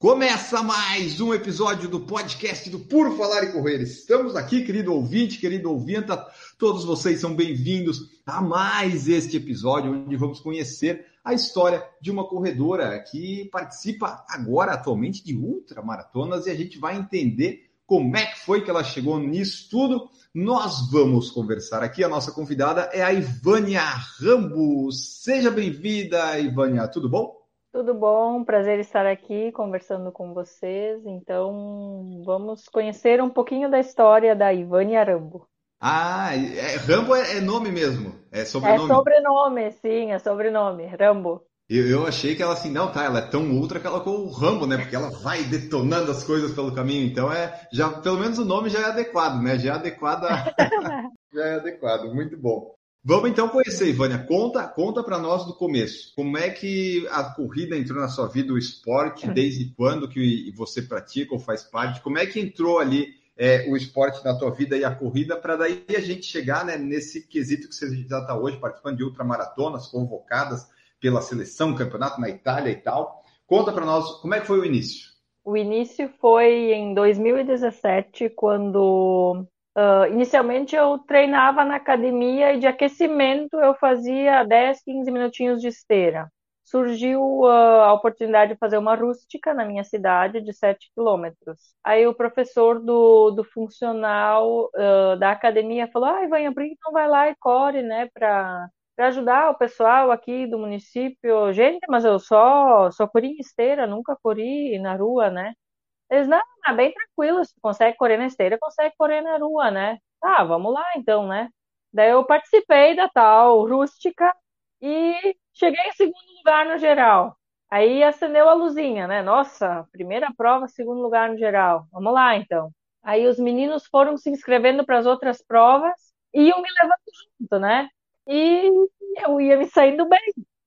Começa mais um episódio do podcast do Puro Falar e Correr. Estamos aqui, querido ouvinte, querido ouvinta, todos vocês são bem-vindos a mais este episódio onde vamos conhecer a história de uma corredora que participa agora atualmente de ultramaratonas e a gente vai entender como é que foi que ela chegou nisso tudo. Nós vamos conversar aqui. A nossa convidada é a Ivânia Rambos. Seja bem-vinda, Ivânia. Tudo bom? Tudo bom, prazer estar aqui conversando com vocês. Então, vamos conhecer um pouquinho da história da Ivânia Rambo. Ah, é, Rambo é, é nome mesmo, é sobrenome. É sobrenome, sim, é sobrenome, Rambo. Eu, eu achei que ela assim, não, tá, ela é tão ultra que ela colocou o Rambo, né? Porque ela vai detonando as coisas pelo caminho. Então é, já pelo menos o nome já é adequado, né? Já é adequado, a... já é adequado, muito bom. Vamos então conhecer, Ivânia. Conta, conta para nós do começo. Como é que a corrida entrou na sua vida, o esporte, desde quando que você pratica ou faz parte? Como é que entrou ali é, o esporte na tua vida e a corrida para daí a gente chegar né, nesse quesito que você já está hoje participando de ultramaratonas convocadas pela seleção, campeonato na Itália e tal. Conta para nós como é que foi o início. O início foi em 2017, quando Uh, inicialmente eu treinava na academia e de aquecimento eu fazia 10, 15 minutinhos de esteira. Surgiu uh, a oportunidade de fazer uma rústica na minha cidade de 7 quilômetros. Aí o professor do, do funcional uh, da academia falou: Ah, Ivanha, por que não vai lá e corre, né, para ajudar o pessoal aqui do município? Gente, mas eu só, só corri em esteira, nunca corri na rua, né? Eles, não, é bem tranquilo, se consegue correr na esteira, consegue correr na rua, né? Ah, vamos lá então, né? Daí eu participei da tal rústica e cheguei em segundo lugar no geral. Aí acendeu a luzinha, né? Nossa, primeira prova, segundo lugar no geral. Vamos lá então. Aí os meninos foram se inscrevendo para as outras provas e iam me levando junto, né? E eu ia me saindo bem.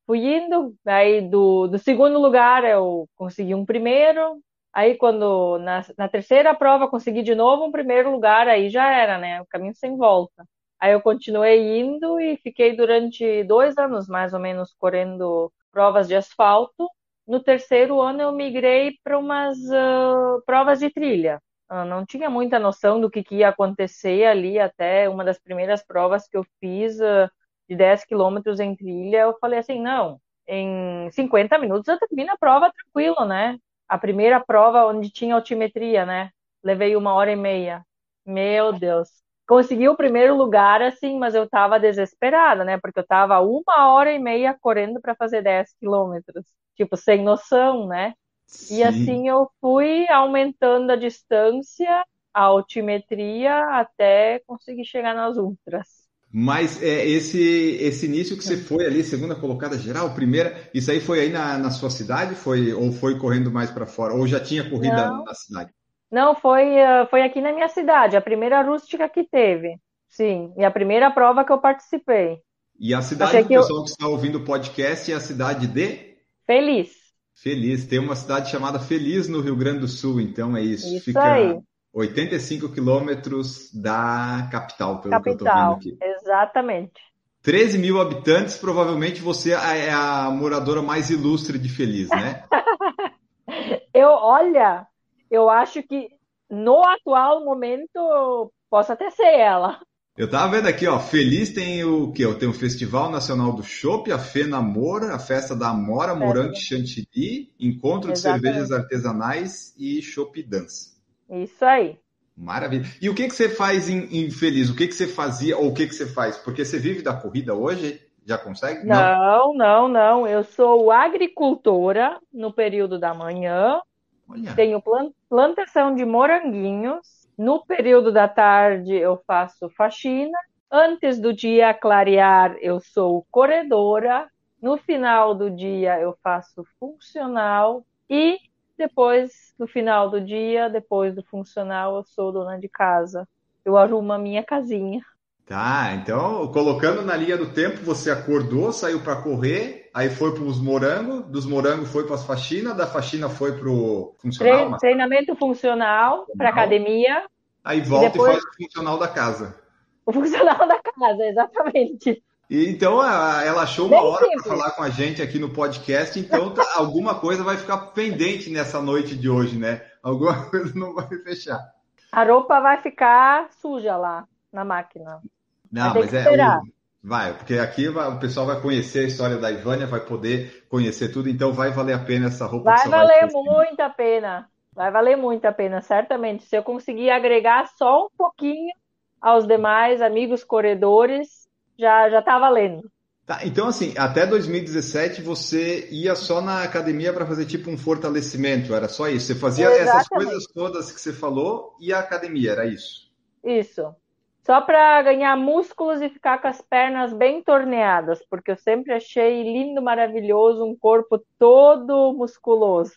Fui indo, aí do, do segundo lugar eu consegui um primeiro, Aí, quando na, na, terceira prova consegui de novo um primeiro lugar, aí já era, né? O caminho sem volta. Aí eu continuei indo e fiquei durante dois anos, mais ou menos, correndo provas de asfalto. No terceiro ano, eu migrei para umas uh, provas de trilha. Eu não tinha muita noção do que, que, ia acontecer ali, até uma das primeiras provas que eu fiz uh, de 10 quilômetros em trilha, eu falei assim, não, em 50 minutos eu termino a prova tranquilo, né? A primeira prova onde tinha altimetria, né? Levei uma hora e meia. Meu Deus. Consegui o primeiro lugar, assim, mas eu tava desesperada, né? Porque eu tava uma hora e meia correndo para fazer 10 quilômetros. Tipo, sem noção, né? Sim. E assim eu fui aumentando a distância, a altimetria, até conseguir chegar nas ultras. Mas é, esse, esse início que você foi ali, segunda colocada geral, primeira, isso aí foi aí na, na sua cidade? Foi, ou foi correndo mais para fora? Ou já tinha corrida Não. na cidade? Não, foi, ah, foi aqui na minha cidade, a primeira rústica que teve. Sim, e a primeira prova que eu participei. E a cidade do pessoal eu... que está ouvindo o podcast é a cidade de? Feliz. Feliz. Tem uma cidade chamada Feliz no Rio Grande do Sul, então é isso. Isso Fica... aí. 85 quilômetros da capital, pelo capital, que eu estou vendo aqui. Exatamente. 13 mil habitantes, provavelmente você é a moradora mais ilustre de Feliz, né? eu, olha, eu acho que no atual momento posso até ser ela. Eu tava vendo aqui, ó, Feliz tem o quê? Tem o Festival Nacional do Chopp, a Fena Moura, a Festa da Amora, Morangue Chantilly, Encontro Exatamente. de Cervejas Artesanais e Chopp Dança. Isso aí. Maravilha. E o que, que você faz em, em Feliz? O que, que você fazia ou o que, que você faz? Porque você vive da corrida hoje? Já consegue? Não, não, não. não. Eu sou agricultora no período da manhã. Olha. Tenho plantação de moranguinhos. No período da tarde eu faço faxina. Antes do dia clarear, eu sou corredora. No final do dia, eu faço funcional. E depois, no final do dia, depois do funcional, eu sou dona de casa. Eu arrumo a minha casinha. Tá, então, colocando na linha do tempo, você acordou, saiu para correr, aí foi para os morangos, dos morangos foi para as faxinas, da faxina foi para o funcional? Tre treinamento funcional, para academia. Aí volta e, depois... e faz o funcional da casa. O funcional da casa, exatamente. E, então ela achou uma Bem hora para falar com a gente aqui no podcast, então tá, alguma coisa vai ficar pendente nessa noite de hoje, né? Alguma coisa não vai fechar. A roupa vai ficar suja lá na máquina. Não, mas é. Vai, porque aqui vai, o pessoal vai conhecer a história da Ivânia, vai poder conhecer tudo, então vai valer a pena essa roupa. Vai valer vai muito a pena. Vai valer muito a pena, certamente. Se eu conseguir agregar só um pouquinho aos demais amigos corredores, já já tá valendo. Tá, então assim, até 2017 você ia só na academia para fazer tipo um fortalecimento, era só isso. Você fazia Exatamente. essas coisas todas que você falou e a academia, era isso. Isso. Só para ganhar músculos e ficar com as pernas bem torneadas, porque eu sempre achei lindo, maravilhoso, um corpo todo musculoso.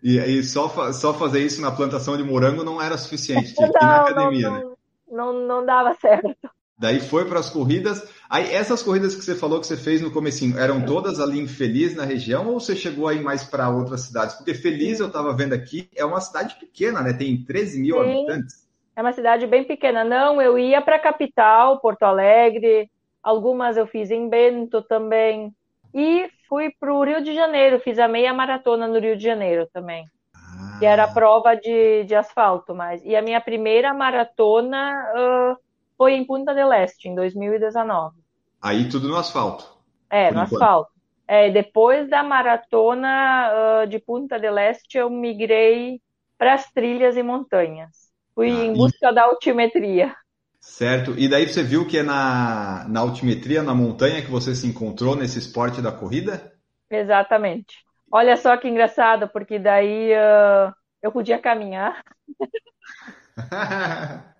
E, e só, só fazer isso na plantação de morango não era suficiente, tinha que ir na academia, não, né? Não, não dava certo. Daí foi para as corridas. Aí essas corridas que você falou que você fez no comecinho, eram todas ali em Feliz na região ou você chegou aí mais para outras cidades? Porque Feliz eu estava vendo aqui é uma cidade pequena, né? Tem 13 mil Sim. habitantes. É uma cidade bem pequena. Não, eu ia para a capital, Porto Alegre. Algumas eu fiz em Bento também. E fui para o Rio de Janeiro, fiz a meia maratona no Rio de Janeiro também. Ah. Que era prova de, de asfalto, mas. E a minha primeira maratona uh, foi em Punta del Este, em 2019. Aí tudo no asfalto. É, no enquanto. asfalto. É, depois da maratona uh, de Punta del Este, eu migrei para as trilhas e montanhas. Fui ah, em busca e... da altimetria. Certo. E daí você viu que é na, na altimetria, na montanha, que você se encontrou nesse esporte da corrida? Exatamente. Olha só que engraçado, porque daí uh, eu podia caminhar.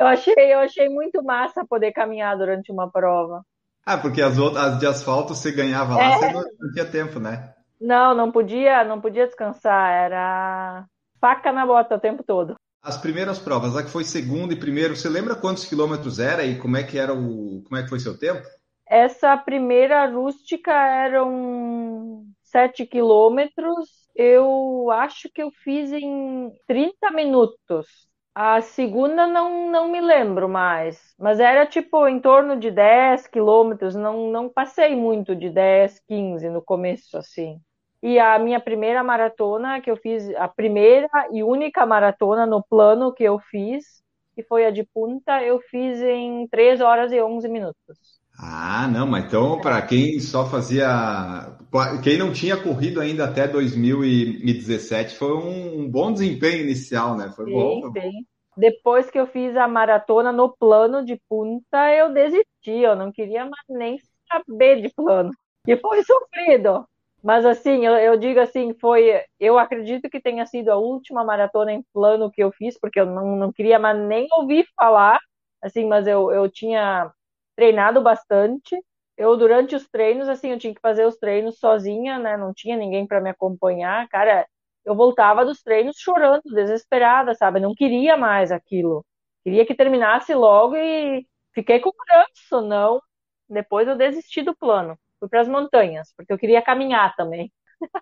eu, achei, eu achei muito massa poder caminhar durante uma prova. Ah, porque as outras as de asfalto você ganhava lá, é... você não, não tinha tempo, né? Não, não podia, não podia descansar, era faca na bota o tempo todo. As primeiras provas, a que foi segundo e primeiro, você lembra quantos quilômetros era e como é que era o, como é que foi seu tempo? Essa primeira rústica eram 7 quilômetros. Eu acho que eu fiz em 30 minutos. A segunda não, não me lembro mais, mas era tipo em torno de 10 quilômetros. Não, não passei muito de 10, 15 no começo, assim. E a minha primeira maratona que eu fiz, a primeira e única maratona no plano que eu fiz, que foi a de Punta, eu fiz em 3 horas e 11 minutos. Ah, não, mas então para quem só fazia. Quem não tinha corrido ainda até 2017, foi um, bom desempenho inicial, né? Foi sim, bom. Sim. Depois que eu fiz a maratona no plano de punta, eu desisti, eu não queria mais nem saber de plano. E foi sofrido. Mas assim, eu, eu, digo assim, foi. Eu acredito que tenha sido a última maratona em plano que eu fiz, porque eu não, não queria mais nem ouvir falar, assim, mas eu, eu tinha treinado bastante. Eu, durante os treinos, assim, eu tinha que fazer os treinos sozinha, né? Não tinha ninguém para me acompanhar. Cara, eu voltava dos treinos chorando, desesperada, sabe? Não queria mais aquilo. Queria que terminasse logo e fiquei com ranço, não. Depois eu desisti do plano. Fui para as montanhas, porque eu queria caminhar também.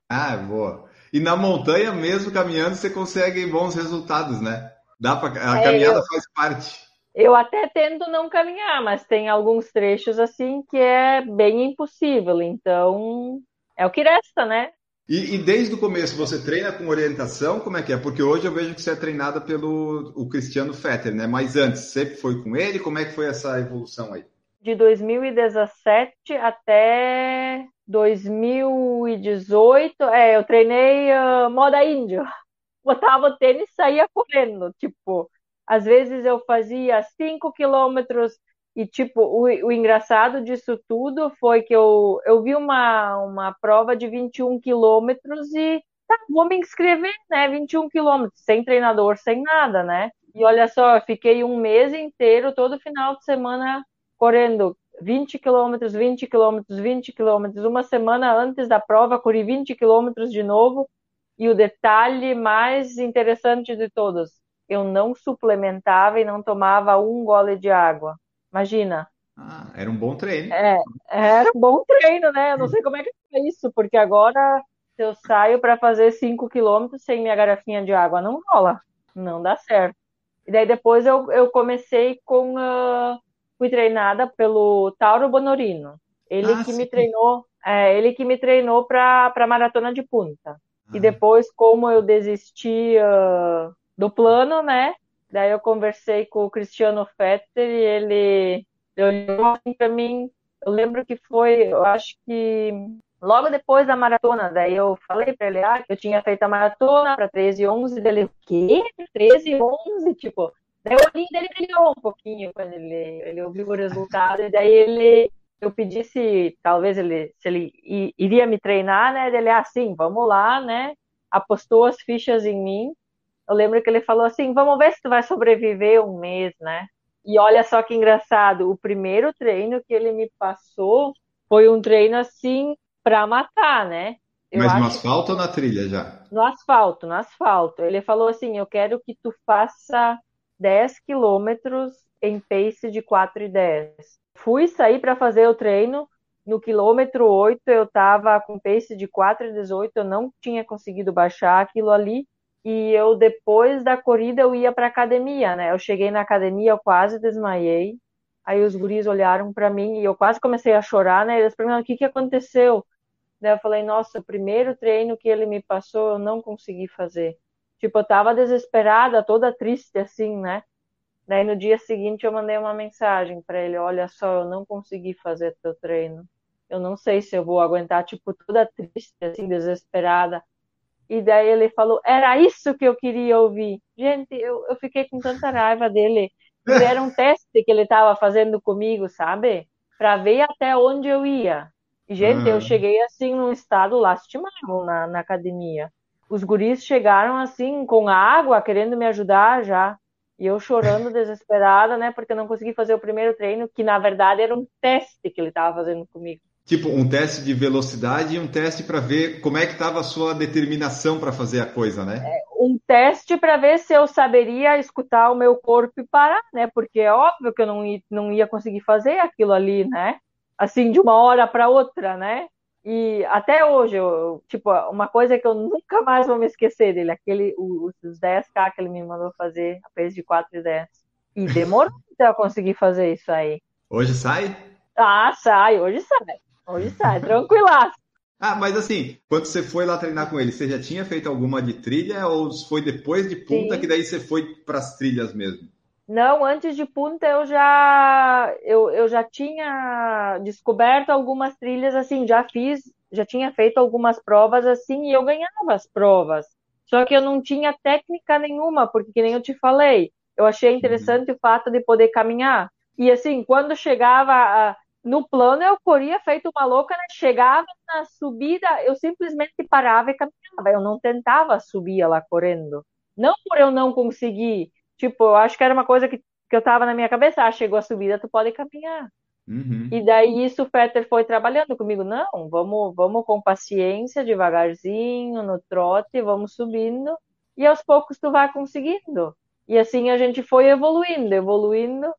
Ah, boa. E na montanha, mesmo caminhando, você consegue bons resultados, né? Dá pra... A é, caminhada eu... faz parte. Eu até tento não caminhar, mas tem alguns trechos assim que é bem impossível. Então, é o que resta, né? E, e, desde o começo você treina com orientação? Como é que é? Porque hoje eu vejo que você é treinada pelo o Cristiano Fetter, né? Mas antes, sempre foi com ele? Como é que foi essa evolução aí? de 2017 até 2018, é, eu treinei uh, moda índio. Botava o tênis e saía correndo, tipo, às vezes eu fazia 5 quilômetros e, tipo, o, o, engraçado disso tudo foi que eu, eu vi uma, uma prova de 21 quilômetros e tá, vou me inscrever, né? 21 quilômetros, sem treinador, sem nada, né? E olha só, eu fiquei um mês inteiro, todo final de semana, correndo 20 quilômetros, 20 quilômetros, 20 quilômetros. Uma semana antes da prova, corri 20 quilômetros de novo. E o detalhe mais interessante de todos, eu não suplementava e não tomava um gole de água. Imagina. Ah, era um bom treino. É, era um bom treino, né? Eu não sei como é que é isso, porque agora se eu saio para fazer 5 quilômetros sem minha garrafinha de água, não rola, não dá certo. E daí depois eu, eu comecei com. Uh, fui treinada pelo Tauro Bonorino. Ele ah, que sim. me treinou, é, ele que me treinou para a maratona de punta. Ah. E depois, como eu desisti uh, do plano, né? Daí eu conversei com o Cristiano Fetter e ele olhou assim para mim. Eu lembro que foi, eu acho que logo depois da maratona, daí eu falei para ele ah, que eu tinha feito a maratona para 13 e 11, dele, o quê? 13 e 11? Tipo, daí o olhinho dele brilhou um pouquinho quando ele, ele ouviu o resultado, e daí ele, eu pedi se talvez ele, se ele iria me treinar, né, ele, assim, ah, vamos lá, né, apostou as fichas em mim, eu lembro que ele falou assim, vamos ver se tu vai sobreviver um mês, né, e olha só que engraçado, o primeiro treino que ele me passou foi um treino assim para matar, né? Eu Mas no asfalto que... ou na trilha já? No asfalto, no asfalto. Ele falou assim: eu quero que tu faça 10 quilômetros em pace de 4 e 10. Fui sair para fazer o treino. No quilômetro 8 eu estava com pace de 4 e 18, eu não tinha conseguido baixar aquilo ali e eu depois da corrida eu ia para academia, né? Eu cheguei na academia, eu quase desmaiei. Aí os guris olharam para mim e eu quase comecei a chorar, né? Eles perguntaram o que que aconteceu. Daí eu falei, nossa, o primeiro treino que ele me passou eu não consegui fazer. Tipo, eu tava desesperada, toda triste assim, né? Daí no dia seguinte eu mandei uma mensagem para ele, olha só, eu não consegui fazer teu treino. Eu não sei se eu vou aguentar, tipo, toda triste, assim, desesperada. E daí ele falou, era isso que eu queria ouvir. Gente, eu, eu fiquei com tanta raiva dele. Era um teste que ele estava fazendo comigo, sabe? Para ver até onde eu ia. E, gente, eu cheguei assim num estado lastimável na, na academia. Os guris chegaram assim com água, querendo me ajudar já. E eu chorando desesperada, né? Porque eu não consegui fazer o primeiro treino, que na verdade era um teste que ele estava fazendo comigo. Tipo, um teste de velocidade e um teste para ver como é que estava a sua determinação para fazer a coisa, né? É, um teste para ver se eu saberia escutar o meu corpo e parar, né? Porque é óbvio que eu não ia, não ia conseguir fazer aquilo ali, né? Assim, de uma hora para outra, né? E até hoje, eu, tipo, uma coisa que eu nunca mais vou me esquecer dele, aquele, os, os 10K que ele me mandou fazer, a peso de 4 e 10. E demorou até eu conseguir fazer isso aí. Hoje sai? Ah, sai, hoje sai. Hoje sai, tranquilaço. Ah, mas assim, quando você foi lá treinar com ele, você já tinha feito alguma de trilha ou foi depois de punta Sim. que daí você foi para as trilhas mesmo? Não, antes de punta eu já eu, eu já tinha descoberto algumas trilhas assim, já fiz, já tinha feito algumas provas assim e eu ganhava as provas. Só que eu não tinha técnica nenhuma, porque que nem eu te falei, eu achei interessante uhum. o fato de poder caminhar. E assim, quando chegava a, no plano eu corria feito uma louca, né? chegava na subida, eu simplesmente parava e caminhava, eu não tentava subir lá correndo. Não por eu não conseguir, tipo, eu acho que era uma coisa que, que eu tava na minha cabeça, ah, chegou a subida, tu pode caminhar. Uhum. E daí isso o Peter foi trabalhando comigo, não, vamos, vamos com paciência, devagarzinho, no trote, vamos subindo, e aos poucos tu vai conseguindo. E assim a gente foi evoluindo, evoluindo,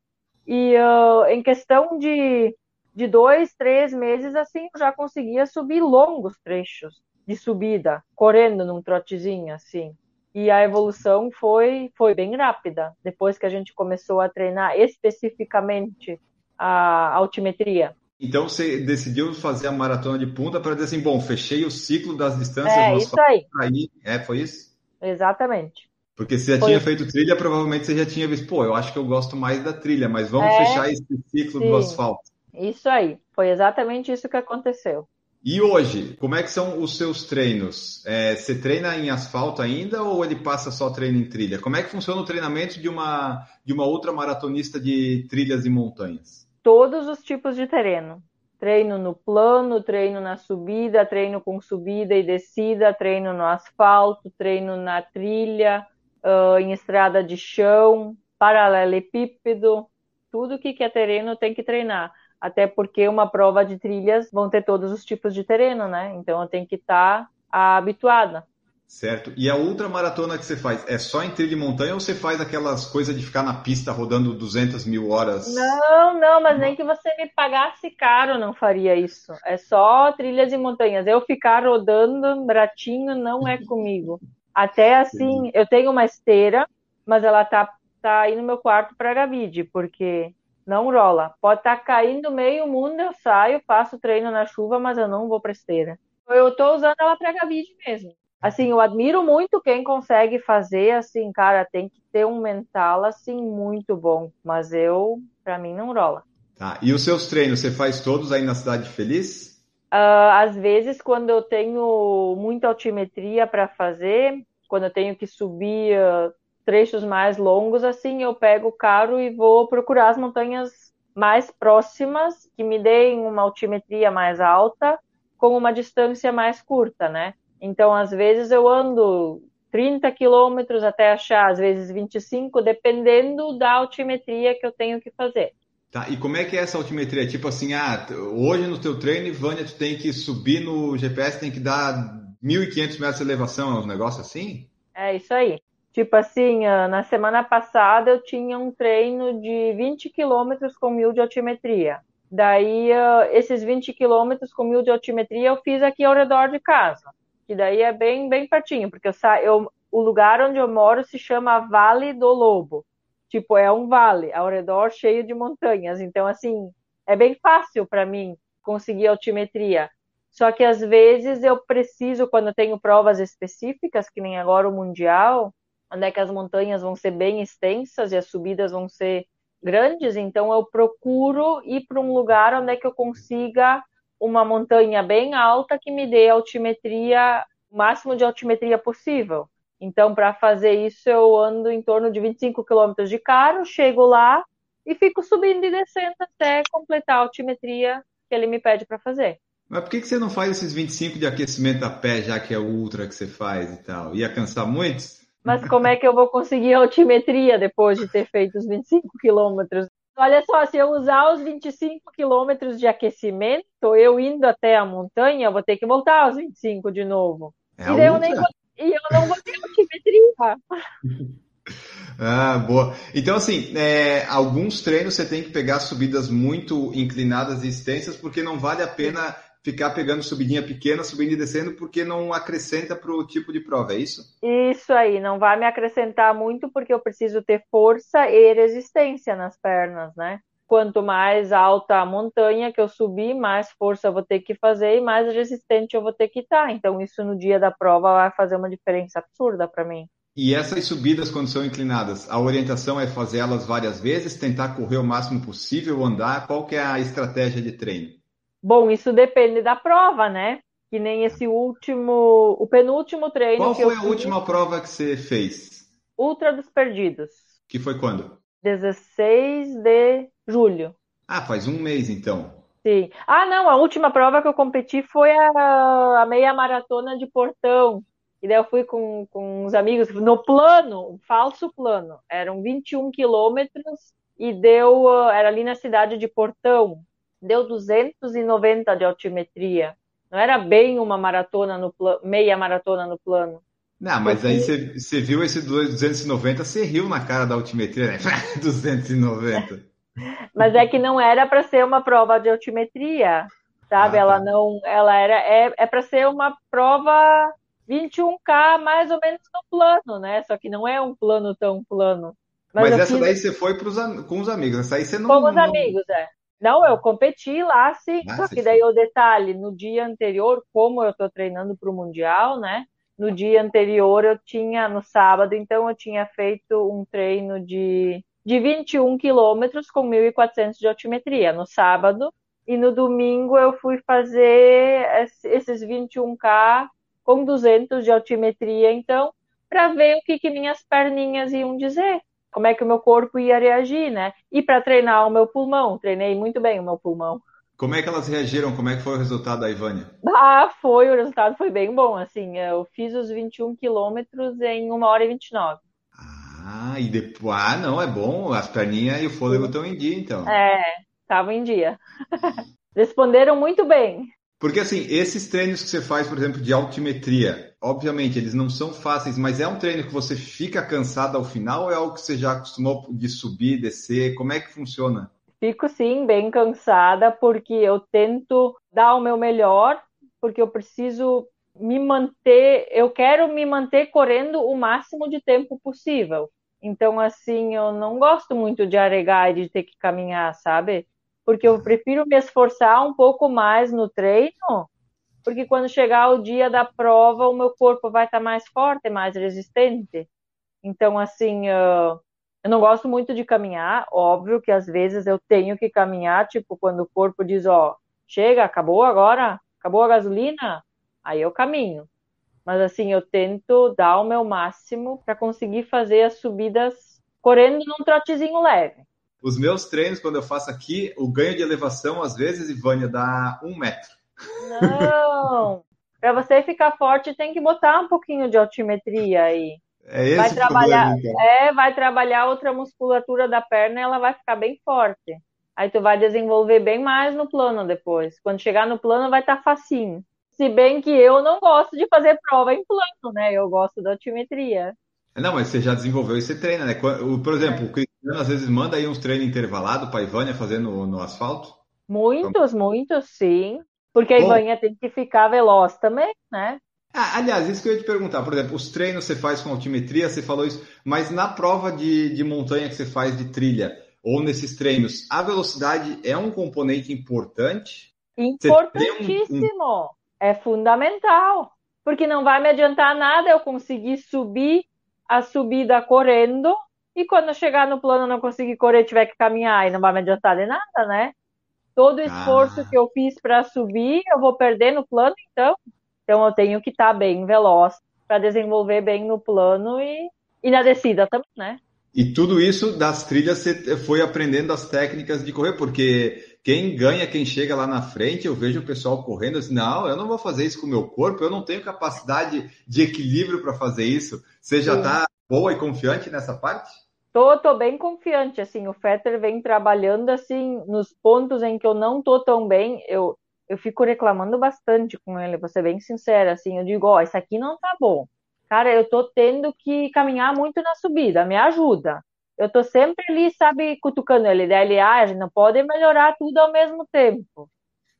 e uh, em questão de de dois, três meses, assim, eu já conseguia subir longos trechos de subida, correndo num trotezinho, assim. E a evolução foi, foi bem rápida, depois que a gente começou a treinar especificamente a altimetria. Então você decidiu fazer a maratona de punta para dizer assim, bom, fechei o ciclo das distâncias. É, isso aí. aí. É, foi isso? Exatamente. Porque você já foi. tinha feito trilha, provavelmente você já tinha visto, pô, eu acho que eu gosto mais da trilha, mas vamos é, fechar esse ciclo sim. do asfalto. Isso aí, foi exatamente isso que aconteceu. E hoje, como é que são os seus treinos? É, você treina em asfalto ainda ou ele passa só treino em trilha? Como é que funciona o treinamento de uma, de uma outra maratonista de trilhas e montanhas? Todos os tipos de terreno. Treino no plano, treino na subida, treino com subida e descida, treino no asfalto, treino na trilha, uh, em estrada de chão, paralelepípedo, tudo que é terreno tem que treinar até porque uma prova de trilhas vão ter todos os tipos de terreno, né? Então eu tenho que estar tá habituada. Certo. E a ultramaratona que você faz, é só em trilha de montanha ou você faz aquelas coisas de ficar na pista rodando 200 mil horas? Não, não, mas nem que você me pagasse caro não faria isso. É só trilhas e montanhas. Eu ficar rodando bratinho não é comigo. Até assim, eu tenho uma esteira, mas ela tá, tá aí no meu quarto para Gavide, porque não rola. Pode estar tá caindo meio mundo, eu saio, faço treino na chuva, mas eu não vou para esteira. Eu tô usando ela para Gavide mesmo assim, eu admiro muito quem consegue fazer, assim, cara, tem que ter um mental, assim, muito bom. Mas eu, para mim, não rola. Tá. E os seus treinos, você faz todos aí na Cidade Feliz? Uh, às vezes, quando eu tenho muita altimetria para fazer, quando eu tenho que subir uh, trechos mais longos, assim, eu pego o carro e vou procurar as montanhas mais próximas, que me deem uma altimetria mais alta, com uma distância mais curta, né? Então, às vezes, eu ando 30 quilômetros até achar, às vezes 25, dependendo da altimetria que eu tenho que fazer. Tá, e como é que é essa altimetria? Tipo assim, ah, hoje no teu treino, Vânia, tu tem que subir no GPS, tem que dar 1.500 metros de elevação, é um negócio assim? É isso aí. Tipo assim, ah, na semana passada eu tinha um treino de 20 quilômetros com mil de altimetria. Daí, ah, esses 20 quilômetros com mil de altimetria eu fiz aqui ao redor de casa que daí é bem, bem pertinho, porque eu, eu, o lugar onde eu moro se chama Vale do Lobo. Tipo, é um vale ao redor cheio de montanhas. Então, assim, é bem fácil para mim conseguir altimetria. Só que às vezes eu preciso, quando eu tenho provas específicas, que nem agora o Mundial, onde é que as montanhas vão ser bem extensas e as subidas vão ser grandes, então eu procuro ir para um lugar onde é que eu consiga uma montanha bem alta que me dê altimetria, máximo de altimetria possível. Então, para fazer isso, eu ando em torno de 25 quilômetros de carro, chego lá e fico subindo e descendo até completar a altimetria que ele me pede para fazer. Mas por que, você não faz esses 25 de aquecimento a pé, já que é ultra que você faz e tal? Ia cansar muito? Mas como é que eu vou conseguir a altimetria depois de ter feito os 25 quilômetros? Olha só, se eu usar os 25 quilômetros de aquecimento, eu indo até a montanha, eu vou ter que voltar aos 25 de novo. É e, eu nem vou, e eu não vou ter altimetria. Ah, boa. Então, assim, é, alguns treinos você tem que pegar subidas muito inclinadas e extensas, porque não vale a pena ficar pegando subidinha pequena, subindo e descendo, porque não acrescenta para o tipo de prova, é isso? Isso aí, não vai me acrescentar muito, porque eu preciso ter força e resistência nas pernas, né? Quanto mais alta a montanha que eu subir, mais força eu vou ter que fazer e mais resistente eu vou ter que estar. Então, isso no dia da prova vai fazer uma diferença absurda para mim. E essas subidas, quando são inclinadas, a orientação é fazer elas várias vezes, tentar correr o máximo possível, andar? Qual que é a estratégia de treino? Bom, isso depende da prova, né? Que nem esse último, o penúltimo treino. Qual foi a fiz, última prova que você fez? Ultra dos Perdidos. Que foi quando? 16 de julho. Ah, faz um mês então. Sim. Ah, não, a última prova que eu competi foi a, a meia maratona de Portão. E daí eu fui com, com uns amigos no plano, um falso plano. Eram 21 quilômetros e deu, era ali na cidade de Portão deu 290 de altimetria. Não era bem uma maratona no plano, meia maratona no plano. Não, mas aí você viu esse 290, você riu na cara da altimetria, né? 290. Mas é que não era para ser uma prova de altimetria, sabe? Ah, tá. Ela não, ela era é, é para ser uma prova 21K mais ou menos no plano, né? Só que não é um plano tão plano. Mas, mas essa fiz... daí você foi pros, com os amigos, essa aí você não. Com os não... amigos, é. Não, eu competi lá, sim. Ah, só que daí o detalhe, no dia anterior, como eu estou treinando para o Mundial, né? No dia anterior eu tinha, no sábado, então eu tinha feito um treino de, de 21 quilômetros com 1.400 de altimetria no sábado. E no domingo eu fui fazer esses 21K com 200 de altimetria, então, para ver o que, que minhas perninhas iam dizer como é que o meu corpo ia reagir, né? E para treinar o meu pulmão, treinei muito bem o meu pulmão. Como é que elas reagiram? Como é que foi o resultado da Ivânia? Ah, foi, o resultado foi bem bom, assim, eu fiz os 21 quilômetros em 1 hora e 29. Ah, e depois, ah, não, é bom, as perninhas e o fôlego estão em dia, então. É, estavam em dia. Responderam muito bem. Porque assim, esses treinos que você faz, por exemplo, de altimetria, obviamente eles não são fáceis, mas é um treino que você fica cansado ao final ou é algo que você já acostumou de subir, descer? Como é que funciona? Fico sim bem cansada porque eu tento dar o meu melhor, porque eu preciso me manter, eu quero me manter correndo o máximo de tempo possível. Então, assim, eu não gosto muito de aregar e de ter que caminhar, sabe? Porque eu prefiro me esforçar um pouco mais no treino, porque quando chegar o dia da prova, o meu corpo vai estar mais forte, mais resistente. Então, assim, eu não gosto muito de caminhar, óbvio que às vezes eu tenho que caminhar, tipo, quando o corpo diz, ó, chega, acabou agora, acabou a gasolina, aí eu caminho. Mas assim, eu tento dar o meu máximo para conseguir fazer as subidas correndo num trotezinho leve. Os meus treinos, quando eu faço aqui, o ganho de elevação, às vezes, Ivânia, dá um metro. Não! Para você ficar forte, tem que botar um pouquinho de altimetria aí. É esse vai trabalhar, problema, então. É, vai trabalhar outra musculatura da perna e ela vai ficar bem forte. Aí tu vai desenvolver bem mais no plano depois. Quando chegar no plano, vai estar tá facinho. Se bem que eu não gosto de fazer prova em plano, né? Eu gosto da altimetria. Não, mas você já desenvolveu e você treina, né? Por exemplo, o Cristiano às vezes manda aí uns treinos intervalados para a Ivânia fazer no, no asfalto? Muitos, muitos, sim. Porque a Bom. Ivânia tem que ficar veloz também, né? Ah, aliás, isso que eu ia te perguntar, por exemplo, os treinos você faz com altimetria, você falou isso, mas na prova de, de montanha que você faz de trilha, ou nesses treinos, a velocidade é um componente importante? Importantíssimo. É fundamental. Porque não vai me adiantar nada eu conseguir subir a subida correndo e quando chegar no plano não conseguir correr, tiver que caminhar e não vai me adiantar de nada, né? Todo o esforço Ah. que eu fiz para subir, eu vou perder no plano, então. Então eu tenho que estar bem veloz para desenvolver bem no plano e, e na descida também, né? E tudo isso das trilhas você foi aprendendo as técnicas de correr, porque quem ganha, quem chega lá na frente, eu vejo o pessoal correndo assim, não, eu não vou fazer isso com o meu corpo, eu não tenho capacidade de equilíbrio para fazer isso. Você já está boa e confiante nessa parte? Tô, tô bem confiante, assim, o Fetter vem trabalhando, assim, nos pontos em que eu não tô tão bem, eu, eu fico reclamando bastante com ele, vou ser bem sincera, assim, eu digo, ó, isso aqui não tá bom. Cara, eu tô tendo que caminhar muito na subida, me ajuda. Eu tô sempre ali, sabe, cutucando ele, daí ele, ah, a gente não pode melhorar tudo ao mesmo tempo.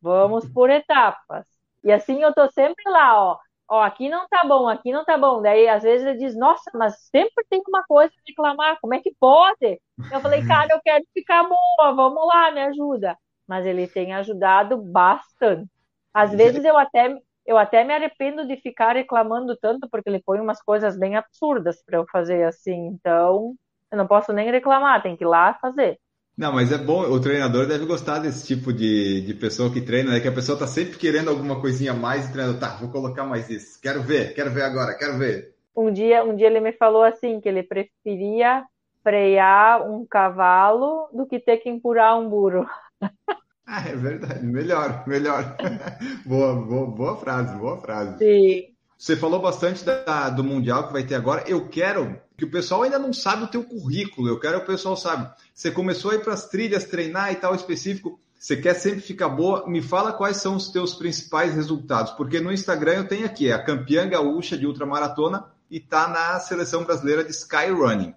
Vamos por etapas. E assim eu tô sempre lá, ó, ó, aqui não tá bom, aqui não tá bom. Daí às vezes ele diz, nossa, mas sempre tem uma coisa pra reclamar, como é que pode? Eu falei, cara, eu quero ficar boa, vamos lá, me ajuda. Mas ele tem ajudado bastante. Às vezes eu até, eu até me arrependo de ficar reclamando tanto, porque ele põe umas coisas bem absurdas para eu fazer assim. Então, eu não posso nem reclamar, tem que ir lá fazer. Não, mas é bom, o treinador deve gostar desse tipo de, de pessoa que treina, né? Que a pessoa tá sempre querendo alguma coisinha a mais e o treinador, tá, vou colocar mais isso. Quero ver, quero ver agora, quero ver. Um dia, um dia ele me falou assim que ele preferia frear um cavalo do que ter que empurrar um burro. Ah, é verdade, melhor, melhor. boa, boa, boa frase, boa frase. Sim. Você falou bastante da- do Mundial que vai ter agora. Eu quero que o pessoal ainda não sabe o teu currículo. Eu quero que o pessoal saiba. Você começou a ir para as trilhas, treinar e tal específico. Você quer sempre ficar boa? Me fala quais são os teus principais resultados. Porque no Instagram eu tenho aqui, é a campeã gaúcha de ultramaratona e tá na seleção brasileira de Skyrunning.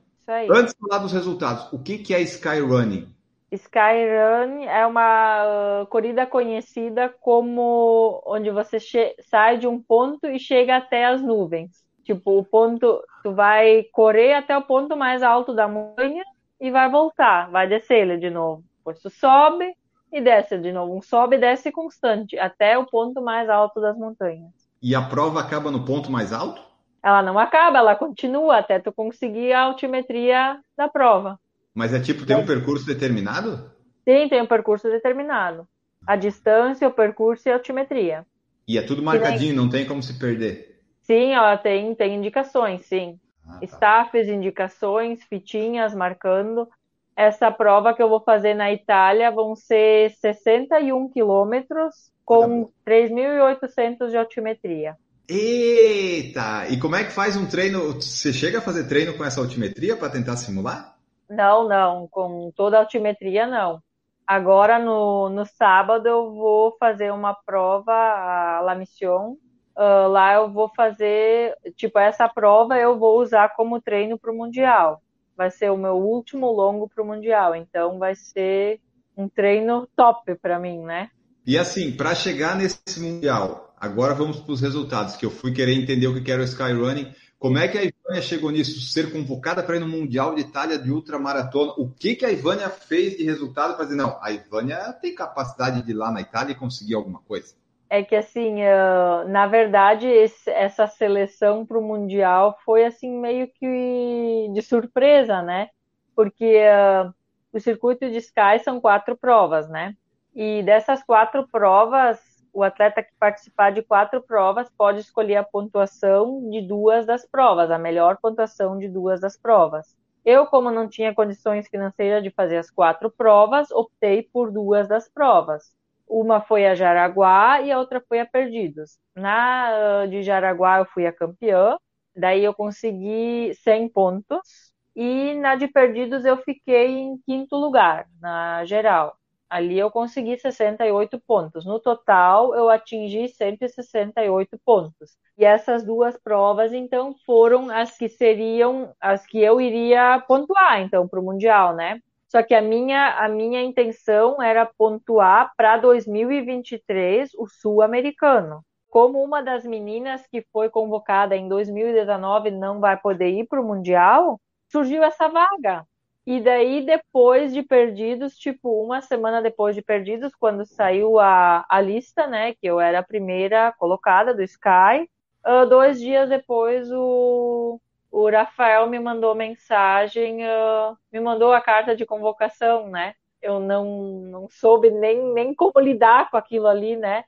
Antes de falar dos resultados, o que, que é Skyrunning? Skyrun é uma uh, corrida conhecida como onde você sai de um ponto e chega até as nuvens. Tipo, o ponto, tu vai correr até o ponto mais alto da montanha e vai voltar, vai descer ele de novo. Depois tu sobe e desce de novo. Um sobe e desce constante até o ponto mais alto das montanhas. E a prova acaba no ponto mais alto? Ela não acaba, ela continua até tu conseguir a altimetria da prova. Mas é tipo, tem um percurso determinado? Sim, tem um percurso determinado. A distância, o percurso e a altimetria. E é tudo marcadinho, não tem como se perder. Sim, ela tem, tem indicações, sim. Ah, tá. Staffs, indicações, fitinhas marcando. Essa prova que eu vou fazer na Itália vão ser 61 quilômetros com 3.800 de altimetria. Eita! E como é que faz um treino? Você chega a fazer treino com essa altimetria para tentar simular? Não, não, com toda a altimetria não. Agora no, no sábado eu vou fazer uma prova, a La Mission. Uh, lá eu vou fazer, tipo, essa prova eu vou usar como treino para o Mundial. Vai ser o meu último longo para o Mundial, então vai ser um treino top para mim, né? E assim, para chegar nesse Mundial, agora vamos para os resultados, que eu fui querer entender o que era o Skyrunning. Como é que a Ivânia chegou nisso? Ser convocada para ir no Mundial de Itália de ultramaratona. O que, que a Ivânia fez de resultado para dizer, não, a Ivânia tem capacidade de ir lá na Itália e conseguir alguma coisa? É que, assim, uh, na verdade, essa seleção para o Mundial foi, assim, meio que de surpresa, né? Porque uh, o circuito de Sky são quatro provas, né? E dessas quatro provas, o atleta que participar de quatro provas pode escolher a pontuação de duas das provas, a melhor pontuação de duas das provas. Eu, como não tinha condições financeiras de fazer as quatro provas, optei por duas das provas. Uma foi a Jaraguá e a outra foi a Perdidos. Na de Jaraguá eu fui a campeã, daí eu consegui 100 pontos e na de Perdidos eu fiquei em quinto lugar na geral. Ali eu consegui 68 pontos. No total, eu atingi 168 pontos. E essas duas provas, então, foram as que seriam as que eu iria pontuar, então, para o Mundial, né? Só que a minha, a minha intenção era pontuar para 2023 o Sul-Americano. Como uma das meninas que foi convocada em 2019 não vai poder ir para o Mundial, surgiu essa vaga. E daí, depois de Perdidos, tipo, uma semana depois de Perdidos, quando saiu a, a lista, né, que eu era a primeira colocada do Sky, uh, dois dias depois o, o Rafael me mandou mensagem, uh, me mandou a carta de convocação, né? Eu não, não soube nem, nem como lidar com aquilo ali, né?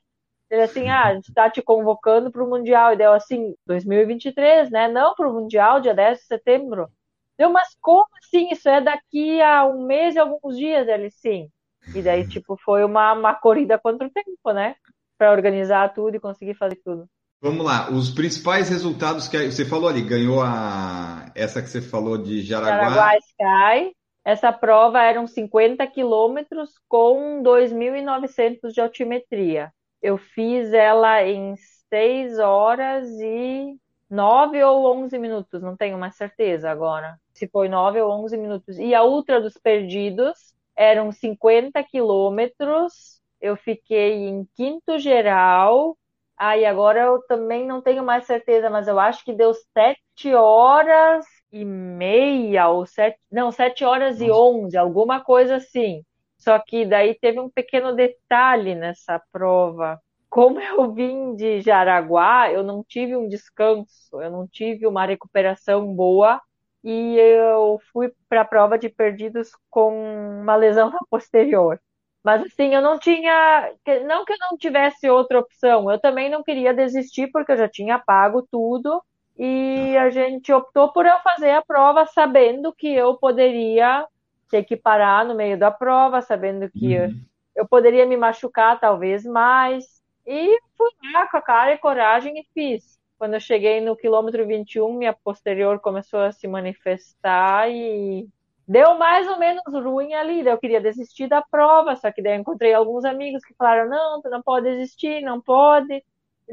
Ele assim, ah, a gente está te convocando para o Mundial. E deu assim, 2023, né? Não para o Mundial, dia 10 de setembro. Deu, mas como assim? Isso é daqui a um mês e alguns dias? Ele, sim. E daí, tipo, foi uma, uma corrida contra o tempo, né? Para organizar tudo e conseguir fazer tudo. Vamos lá, os principais resultados que você falou ali, ganhou a essa que você falou de Jaraguá. Jaraguá Sky. Essa prova eram 50 quilômetros com 2.900 de altimetria. Eu fiz ela em 6 horas e 9 ou 11 minutos, não tenho mais certeza agora se foi 9 ou 11 minutos. E a Ultra dos Perdidos eram 50 quilômetros. Eu fiquei em quinto geral. Aí ah, agora eu também não tenho mais certeza, mas eu acho que deu 7 horas e meia, ou sete, não, 7 horas Nossa. e 11, alguma coisa assim. Só que daí teve um pequeno detalhe nessa prova. Como eu vim de Jaraguá, eu não tive um descanso, eu não tive uma recuperação boa e eu fui para a prova de perdidos com uma lesão na posterior. Mas assim, eu não tinha, não que eu não tivesse outra opção, eu também não queria desistir porque eu já tinha pago tudo e a gente optou por eu fazer a prova sabendo que eu poderia ter que parar no meio da prova, sabendo que uhum. eu poderia me machucar talvez mais. E fui lá com a cara e coragem e fiz. Quando eu cheguei no quilômetro 21, minha posterior começou a se manifestar e deu mais ou menos ruim ali. Eu queria desistir da prova, só que daí eu encontrei alguns amigos que falaram: não, tu não pode desistir, não pode. E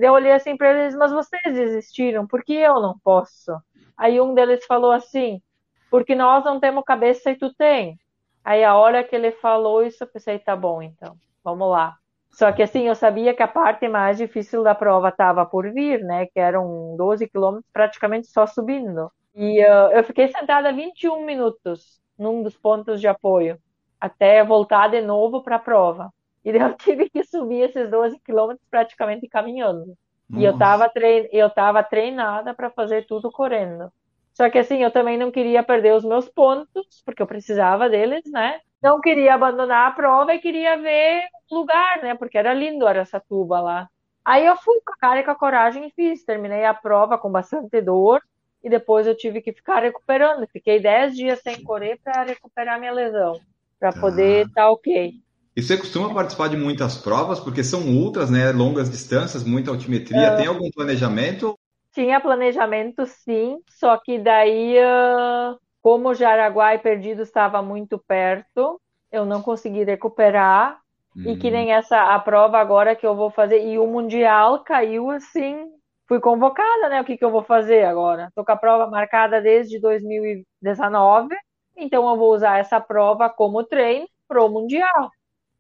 eu olhei assim para eles: mas vocês desistiram, por que eu não posso? Aí um deles falou assim: porque nós não temos cabeça e tu tem. Aí a hora que ele falou isso, eu pensei: tá bom, então, vamos lá. Só que assim, eu sabia que a parte mais difícil da prova estava por vir, né? Que eram 12 quilômetros praticamente só subindo. E uh, eu fiquei sentada 21 minutos num dos pontos de apoio, até voltar de novo para a prova. E eu tive que subir esses 12 quilômetros praticamente caminhando. Nossa. E eu estava trein... eu tava treinada para fazer tudo correndo. Só que assim, eu também não queria perder os meus pontos, porque eu precisava deles, né? Não queria abandonar a prova e queria ver o lugar, né? Porque era lindo Aracatuba lá. Aí eu fui com a cara e com a coragem e fiz. Terminei a prova com bastante dor e depois eu tive que ficar recuperando. Fiquei 10 dias sem correr para recuperar minha lesão, para poder estar tá ok. E você costuma participar de muitas provas, porque são ultras, né? Longas distâncias, muita altimetria. Tem algum planejamento? Tinha planejamento, sim. Só que daí uh, como Jaraguá e Perdido estava muito perto, eu não consegui recuperar. Hum. E que nem essa a prova agora que eu vou fazer. E o Mundial caiu assim. Fui convocada, né? O que, que eu vou fazer agora? Tô com a prova marcada desde 2019. Então eu vou usar essa prova como treino pro Mundial.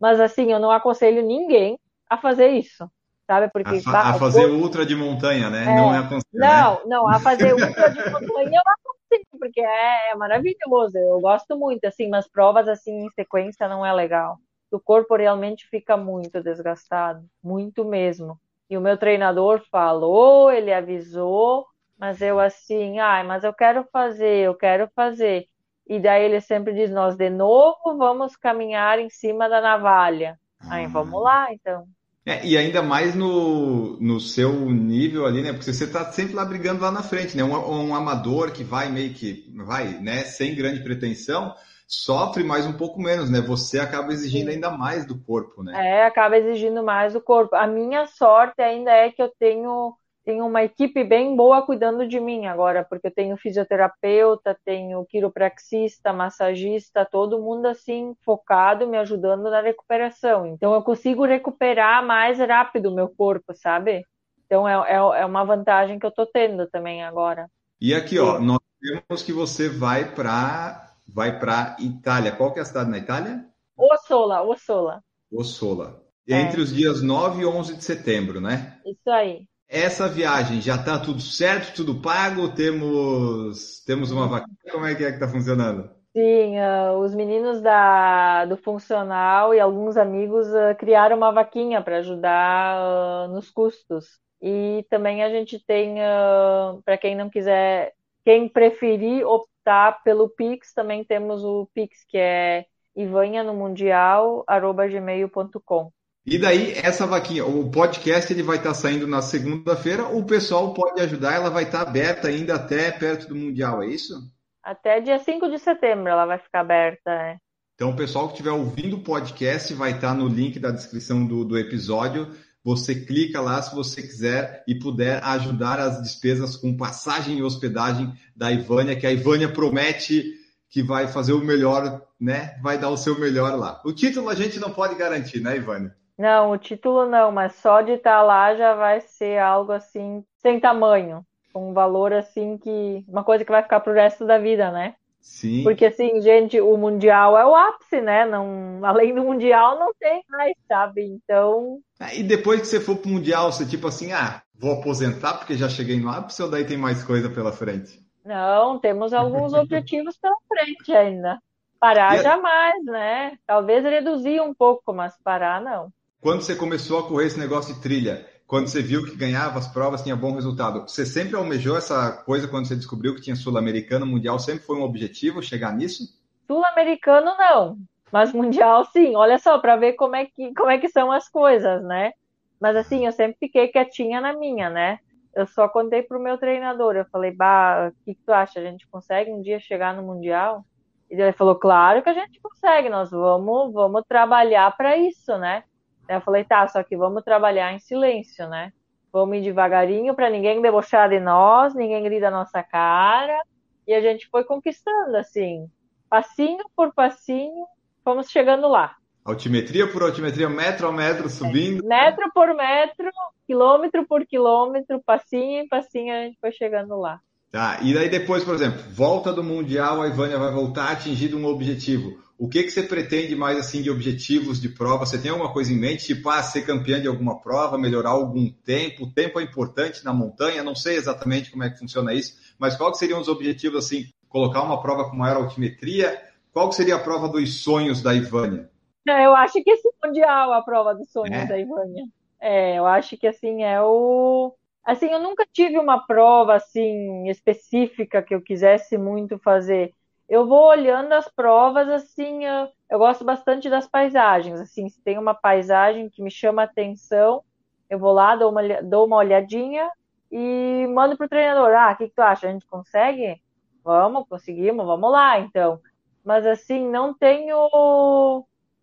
Mas assim, eu não aconselho ninguém a fazer isso. Sabe? Porque A, fa- a fazer ultra de montanha, né? É. Não é aconselho, né? não, não, a fazer ultra de montanha eu aconselho, porque é, é maravilhoso, eu gosto muito, assim, mas provas assim em sequência não é legal. O corpo realmente fica muito desgastado, muito mesmo. E o meu treinador falou, ele avisou, mas eu assim, ai, mas eu quero fazer, eu quero fazer. E daí ele sempre diz, nós de novo vamos caminhar em cima da navalha. Aí, Ah. vamos lá, então. É, e ainda mais no, no seu nível ali, né? Porque você tá sempre lá brigando lá na frente, né? Um, um amador que vai meio que, vai, né? Sem grande pretensão, sofre mais um pouco menos, né? Você acaba exigindo ainda mais do corpo, né? É, acaba exigindo mais do corpo. A minha sorte ainda é que eu tenho, tenho uma equipe bem boa cuidando de mim agora, porque eu tenho fisioterapeuta, tenho quiropraxista, massagista, todo mundo assim focado me ajudando na recuperação. Então eu consigo recuperar mais rápido o meu corpo, sabe? Então é, é, é uma vantagem que eu tô tendo também agora. E aqui, ó, nós temos que você vai para vai para Itália. Qual que é a cidade na Itália? Ossola, Ossola. Ossola. É. Entre os dias 9 e 11 de setembro, né? Isso aí. Essa viagem já tá tudo certo, tudo pago? Temos temos uma vaquinha? Como é que é que tá funcionando? Sim, ah, os meninos da, do funcional e alguns amigos ah, criaram uma vaquinha para ajudar ah, nos custos. E também a gente tem, para quem não quiser, quem preferir optar pelo Pix, também temos o Pix, que é ivanha no mundial, arroba gmail.com. E daí, essa vaquinha, o podcast ele vai estar saindo na segunda-feira, o pessoal pode ajudar, ela vai estar aberta ainda até perto do Mundial, é isso? Até dia 5 de setembro ela vai ficar aberta. é. Então, o pessoal que estiver ouvindo o podcast vai estar no link da descrição do, do episódio. Você clica lá se você quiser e puder ajudar as despesas com passagem e hospedagem da Ivânia, que a Ivânia promete que vai fazer o melhor, né? Vai dar o seu melhor lá. O título a gente não pode garantir, né, Ivânia? Não, o título não, mas só de estar lá já vai ser algo assim, sem tamanho, um valor assim que. Uma coisa que vai ficar pro resto da vida, né? Sim. Porque assim, gente, o Mundial é o ápice, né? Não, além do Mundial não tem mais, sabe? Então, Ah, E depois que você for pro Mundial, você tipo assim, ah, vou aposentar porque já cheguei no ápice ou daí tem mais coisa pela frente? não, temos alguns objetivos pela frente ainda. Parar E jamais, né? Talvez reduzir um pouco, mas parar não. Quando você começou a correr esse negócio de trilha, quando você viu que ganhava as provas, tinha bom resultado, você sempre almejou essa coisa quando você descobriu que tinha Sul-Americano, Mundial, sempre foi um objetivo chegar nisso? Sul-americano não, mas mundial sim. Olha só para ver como é que como é que são as coisas, né? Mas assim, eu sempre fiquei quietinha na minha, né? Eu só contei pro meu treinador, eu falei: "Bah, o que que tu acha? A gente consegue um dia chegar no mundial?" E ele falou: "Claro que a gente consegue, nós vamos vamos trabalhar para isso, né?" Eu falei: "Tá, só que vamos trabalhar em silêncio, né? Vamos ir devagarinho para ninguém debochar de nós, ninguém rir da nossa cara." E a gente foi conquistando assim, passinho por passinho, fomos chegando lá. Altimetria por altimetria, metro a metro, subindo. Metro por metro, quilômetro por quilômetro, passinho em passinho, a gente foi chegando lá. Tá, e daí depois, por exemplo, volta do Mundial, a Ivânia vai voltar atingindo um objetivo. O que, que você pretende mais assim de objetivos de prova? Você tem alguma coisa em mente, tipo, ah, ser campeã de alguma prova, melhorar algum tempo? O tempo é importante na montanha, não sei exatamente como é que funciona isso, mas qual que seriam os objetivos assim? Colocar uma prova com maior altimetria? Qual que seria a prova dos sonhos da Ivânia? Não, Eu acho que esse mundial é a prova dos sonhos É? da Ivânia. É, eu acho que assim é o. Assim, eu nunca tive uma prova assim específica que eu quisesse muito fazer. Eu vou olhando as provas assim, eu, eu gosto bastante das paisagens. Assim, se tem uma paisagem que me chama a atenção, eu vou lá, dou uma, dou uma olhadinha e mando pro treinador. Ah, o que que tu acha? A gente consegue? Vamos, conseguimos, vamos lá, então. Mas assim, não tenho.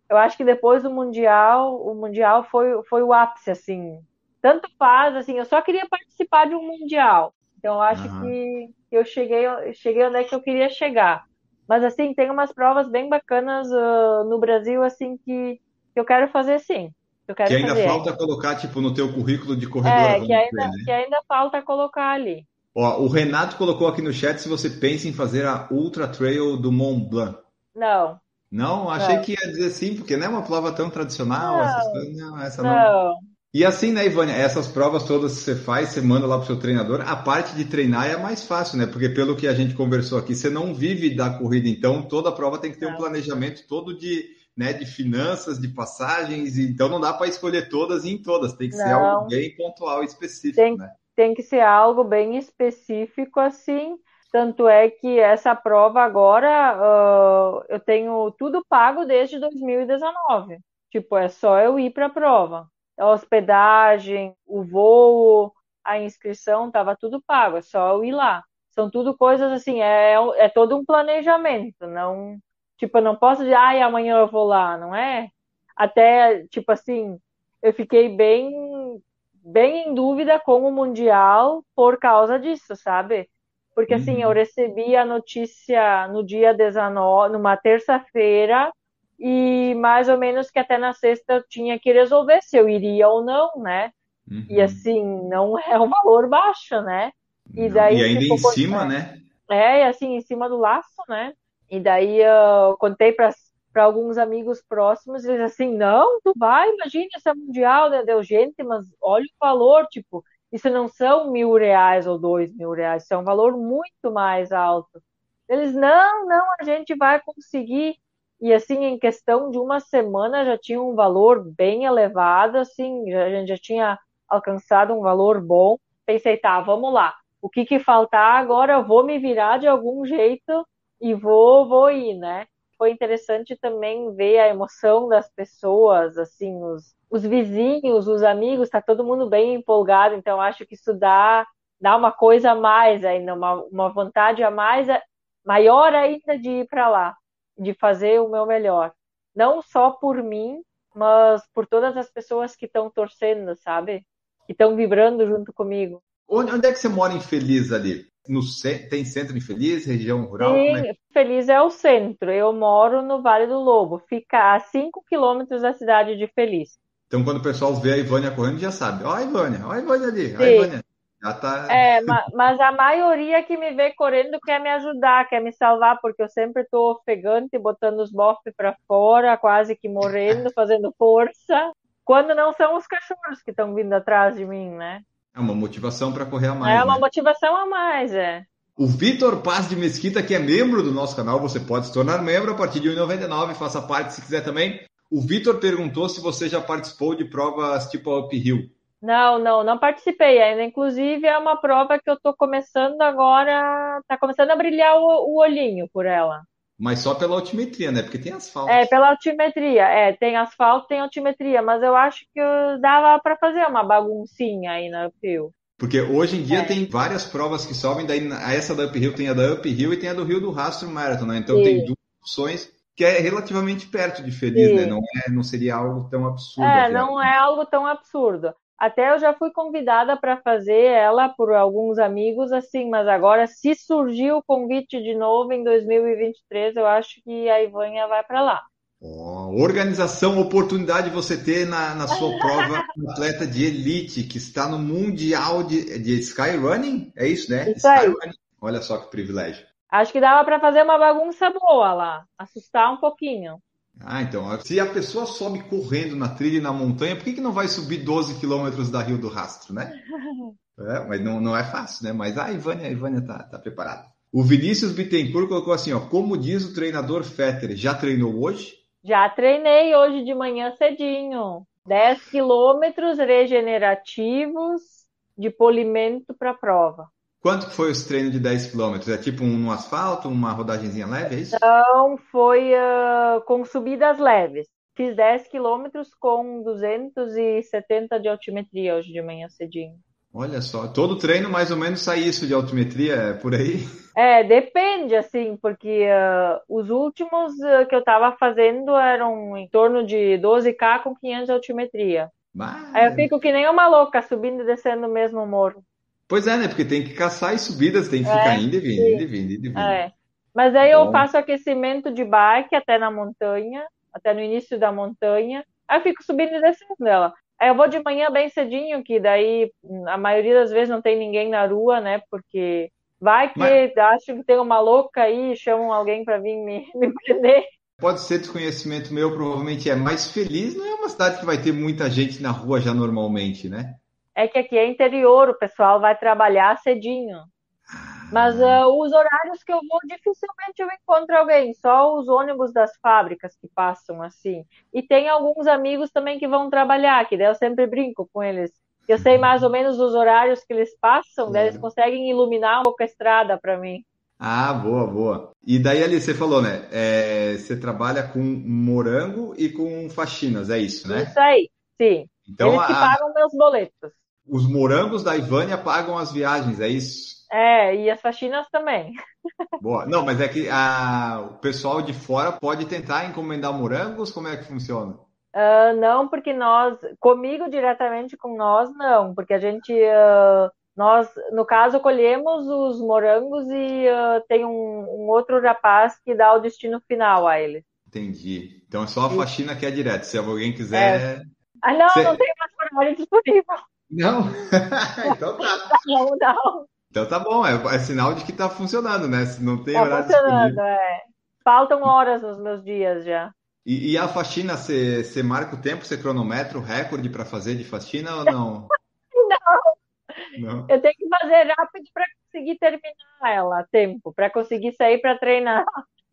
Eu acho que depois do Mundial, o Mundial foi, foi o ápice, assim. Tanto faz, assim, eu só queria participar de um Mundial. Então, eu acho Aham. que eu cheguei, eu cheguei onde é que eu queria chegar. Mas assim, tem umas provas bem bacanas uh, no Brasil, assim, que, que eu quero fazer sim. Eu quero que ainda fazer. falta colocar, tipo, no teu currículo de corredor. É, que ainda, né? que ainda falta colocar ali. Ó, o Renato colocou aqui no chat se você pensa em fazer a Ultra Trail do Mont Blanc. Não. Não? Achei não. que ia dizer sim, porque não é uma prova tão tradicional. Não, não, essa não. não. E assim, né, Ivânia, essas provas todas que você faz, você manda lá pro seu treinador, a parte de treinar é mais fácil, né? Porque pelo que a gente conversou aqui, você não vive da corrida, então toda prova tem que ter um planejamento todo de, né, de finanças, de passagens, então não dá para escolher todas e em todas, tem que não. ser algo bem pontual e específico, tem, né? Tem que ser algo bem específico assim, tanto é que essa prova agora uh, eu tenho tudo pago desde 2019. Tipo, é só eu ir para a prova a hospedagem, o voo, a inscrição, estava tudo pago, é só eu ir lá. São tudo coisas assim, é, é todo um planejamento, não, tipo, eu não posso dizer, ai, amanhã eu vou lá, não é? Até, tipo assim, eu fiquei bem, bem em dúvida com o Mundial por causa disso, sabe? Porque assim, uhum. eu recebi a notícia no dia 19, numa terça-feira, e mais ou menos que até na sexta eu tinha que resolver se eu iria ou não, né? Uhum. E assim, não é um valor baixo, né? E, daí, e ainda em cima, né? É, assim, em cima do laço, né? E daí eu contei para alguns amigos próximos, eles assim, não, tu vai, imagina essa mundial, né? Deu gente, mas olha o valor, tipo, isso não são mil reais ou dois mil reais, isso é um valor muito mais alto. Eles, não, não, a gente vai conseguir. E assim, em questão de uma semana já tinha um valor bem elevado, assim, a gente já tinha alcançado um valor bom. Pensei, tá, vamos lá. O que que faltar agora? Eu vou me virar de algum jeito e vou, vou ir, né? Foi interessante também ver a emoção das pessoas, assim, os, os vizinhos, os amigos, tá todo mundo bem empolgado, então acho que isso dá, dá uma coisa a mais ainda, uma, uma vontade a mais, maior ainda de ir para lá de fazer o meu melhor. Não só por mim, mas por todas as pessoas que estão torcendo, sabe? Que estão vibrando junto comigo. Onde, onde, é que você mora em Feliz ali? No, tem centro em Feliz, região rural? Sim, é? Feliz é o centro. Eu moro no Vale do Lobo. Fica a 5 quilômetros da cidade de Feliz. Então, quando o pessoal vê a Ivânia correndo, já sabe. Ó a Ivânia, ó a Ivânia ali, ó a Ivânia. Tá... É, mas a maioria que me vê correndo quer me ajudar, quer me salvar, porque eu sempre estou ofegante, botando os bofes para fora, quase que morrendo, fazendo força. Quando não são os cachorros que estão vindo atrás de mim, né? É uma motivação para correr a mais. É uma né? motivação a mais, é. O Vitor Paz de Mesquita, que é membro do nosso canal, você pode se tornar membro a partir de R$ 1,99, faça parte se quiser também. O Vitor perguntou se você já participou de provas tipo uphill. Não, não, não participei ainda. Inclusive, é uma prova que eu estou começando agora, está começando a brilhar o, o, olhinho por ela. Mas só pela altimetria, né? Porque tem asfalto. É, pela altimetria. É, tem asfalto, tem altimetria. Mas eu acho que dava para fazer uma baguncinha aí na Uphill. Porque hoje em dia é. tem várias provas que sobem, daí essa da Uphill tem a da Uphill e tem a do Rio do Rastro Marathon, né? Então Sim. tem duas opções que é relativamente perto de Feliz, Sim. né? Não, é, não seria algo tão absurdo. É, não é algo tão absurdo. Até eu já fui convidada para fazer ela por alguns amigos, assim, mas agora, se surgir o convite de novo em 2023, eu acho que a Ivânia vai para lá. Oh, organização, oportunidade de você ter na, na sua prova atleta de elite que está no Mundial de, de Skyrunning, é isso, né? Isso aí. Olha só que privilégio. Acho que dava para fazer uma bagunça boa lá, assustar um pouquinho. Ah, então, se a pessoa sobe correndo na trilha e na montanha, por que, que não vai subir 12 quilômetros da Rio do Rastro, né? É, mas não, não é fácil, né? Mas a Ivânia, a Ivânia tá, tá preparada. O Vinícius Bittencourt colocou assim, ó, como diz o treinador Fetter, já treinou hoje? Já treinei hoje de manhã cedinho. 10 quilômetros regenerativos de polimento para a prova. Quanto que foi os treinos de 10 km? É tipo um asfalto, uma rodagemzinha leve, é isso? Não, foi uh, com subidas leves. Fiz 10 km com 270 de altimetria hoje de manhã cedinho. Olha só, todo treino mais ou menos sai isso de altimetria, é por aí? É, depende, assim, porque uh, os últimos uh, que eu estava fazendo eram em torno de 12K com 500 de altimetria. Mas... Aí eu fico que nem uma louca, subindo e descendo o mesmo morro. Pois é, né? Porque tem que caçar as subidas, tem que ficar é, indo e vindo, indo e vindo, indo e vindo. É. Mas aí eu faço aquecimento de bike até na montanha, até no início da montanha. Aí eu fico subindo e descendo dela. Aí eu vou de manhã bem cedinho, que daí a maioria das vezes não tem ninguém na rua, né? Porque vai que Mas... acho que tem uma louca aí, chamam alguém para vir me, me prender. Pode ser desconhecimento meu, provavelmente é. Mas Feliz não é uma cidade que vai ter muita gente na rua já normalmente, né? É que aqui é interior, o pessoal vai trabalhar cedinho. Mas uh, os horários que eu vou, dificilmente eu encontro alguém, só os ônibus das fábricas que passam assim. E tem alguns amigos também que vão trabalhar, que daí eu sempre brinco com eles. Eu sei mais ou menos os horários que eles passam, daí eles conseguem iluminar um pouco a estrada para mim. Ah, boa, boa. E daí ali você falou, né? É, você trabalha com morango e com faxinas, é isso, né? Isso aí, sim. Então, eles que a... pagam meus boletos. Os morangos da Ivânia pagam as viagens, é isso? É, e as faxinas também. Boa. Não, mas é que a, o pessoal de fora pode tentar encomendar morangos? Como é que funciona? Uh, não, porque nós, comigo diretamente com nós, não, porque a gente, uh, nós, no caso, colhemos os morangos e uh, tem um, um, outro rapaz que dá o destino final a ele. Entendi. Então é só a faxina que é direto. Se alguém quiser. É. Ah, não, Cê... não tem mais horário disponível. Não? então tá. Não, não. Então tá bom, é, é sinal de que tá funcionando, né? Se não tem tá horário funcionando, disponível. é. Faltam horas nos meus dias já. E, e a faxina, você marca o tempo, você cronometra o recorde para fazer de faxina ou não? não. não. Eu tenho que fazer rápido para conseguir terminar ela a tempo, para conseguir sair para treinar.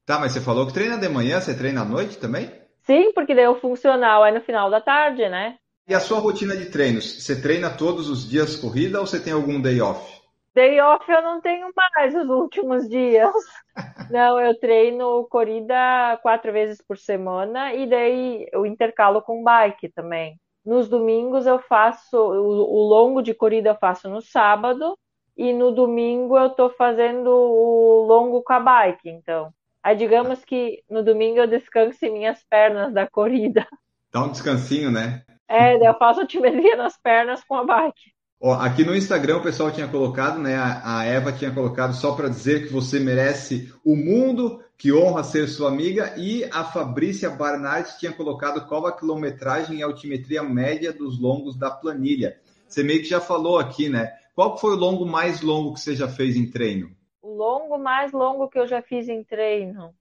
Tá, mas você falou que treina de manhã, você treina à noite também? Sim, porque daí o funcional é no final da tarde, né? E a sua rotina de treinos? Você treina todos os dias corrida ou você tem algum day off? Day off eu não tenho mais os últimos dias. Não, eu treino corrida quatro vezes por semana e daí eu intercalo com bike também. Nos domingos eu faço o, o longo de corrida eu faço no sábado e no domingo eu tô fazendo o longo com a bike, então. Aí digamos que no domingo eu descanso em minhas pernas da corrida. Dá um descansinho, né? É, eu faço altimetria nas pernas com a bike. Ó, aqui no Instagram o pessoal tinha colocado, né? A, Eva tinha colocado só para dizer que você merece o mundo, que honra ser sua amiga, e a Fabrícia Barnard tinha colocado qual a quilometragem e altimetria média dos longos da planilha. Você meio que já falou aqui, né? Qual foi o longo mais longo que você já fez em treino? O longo mais longo que eu já fiz em treino.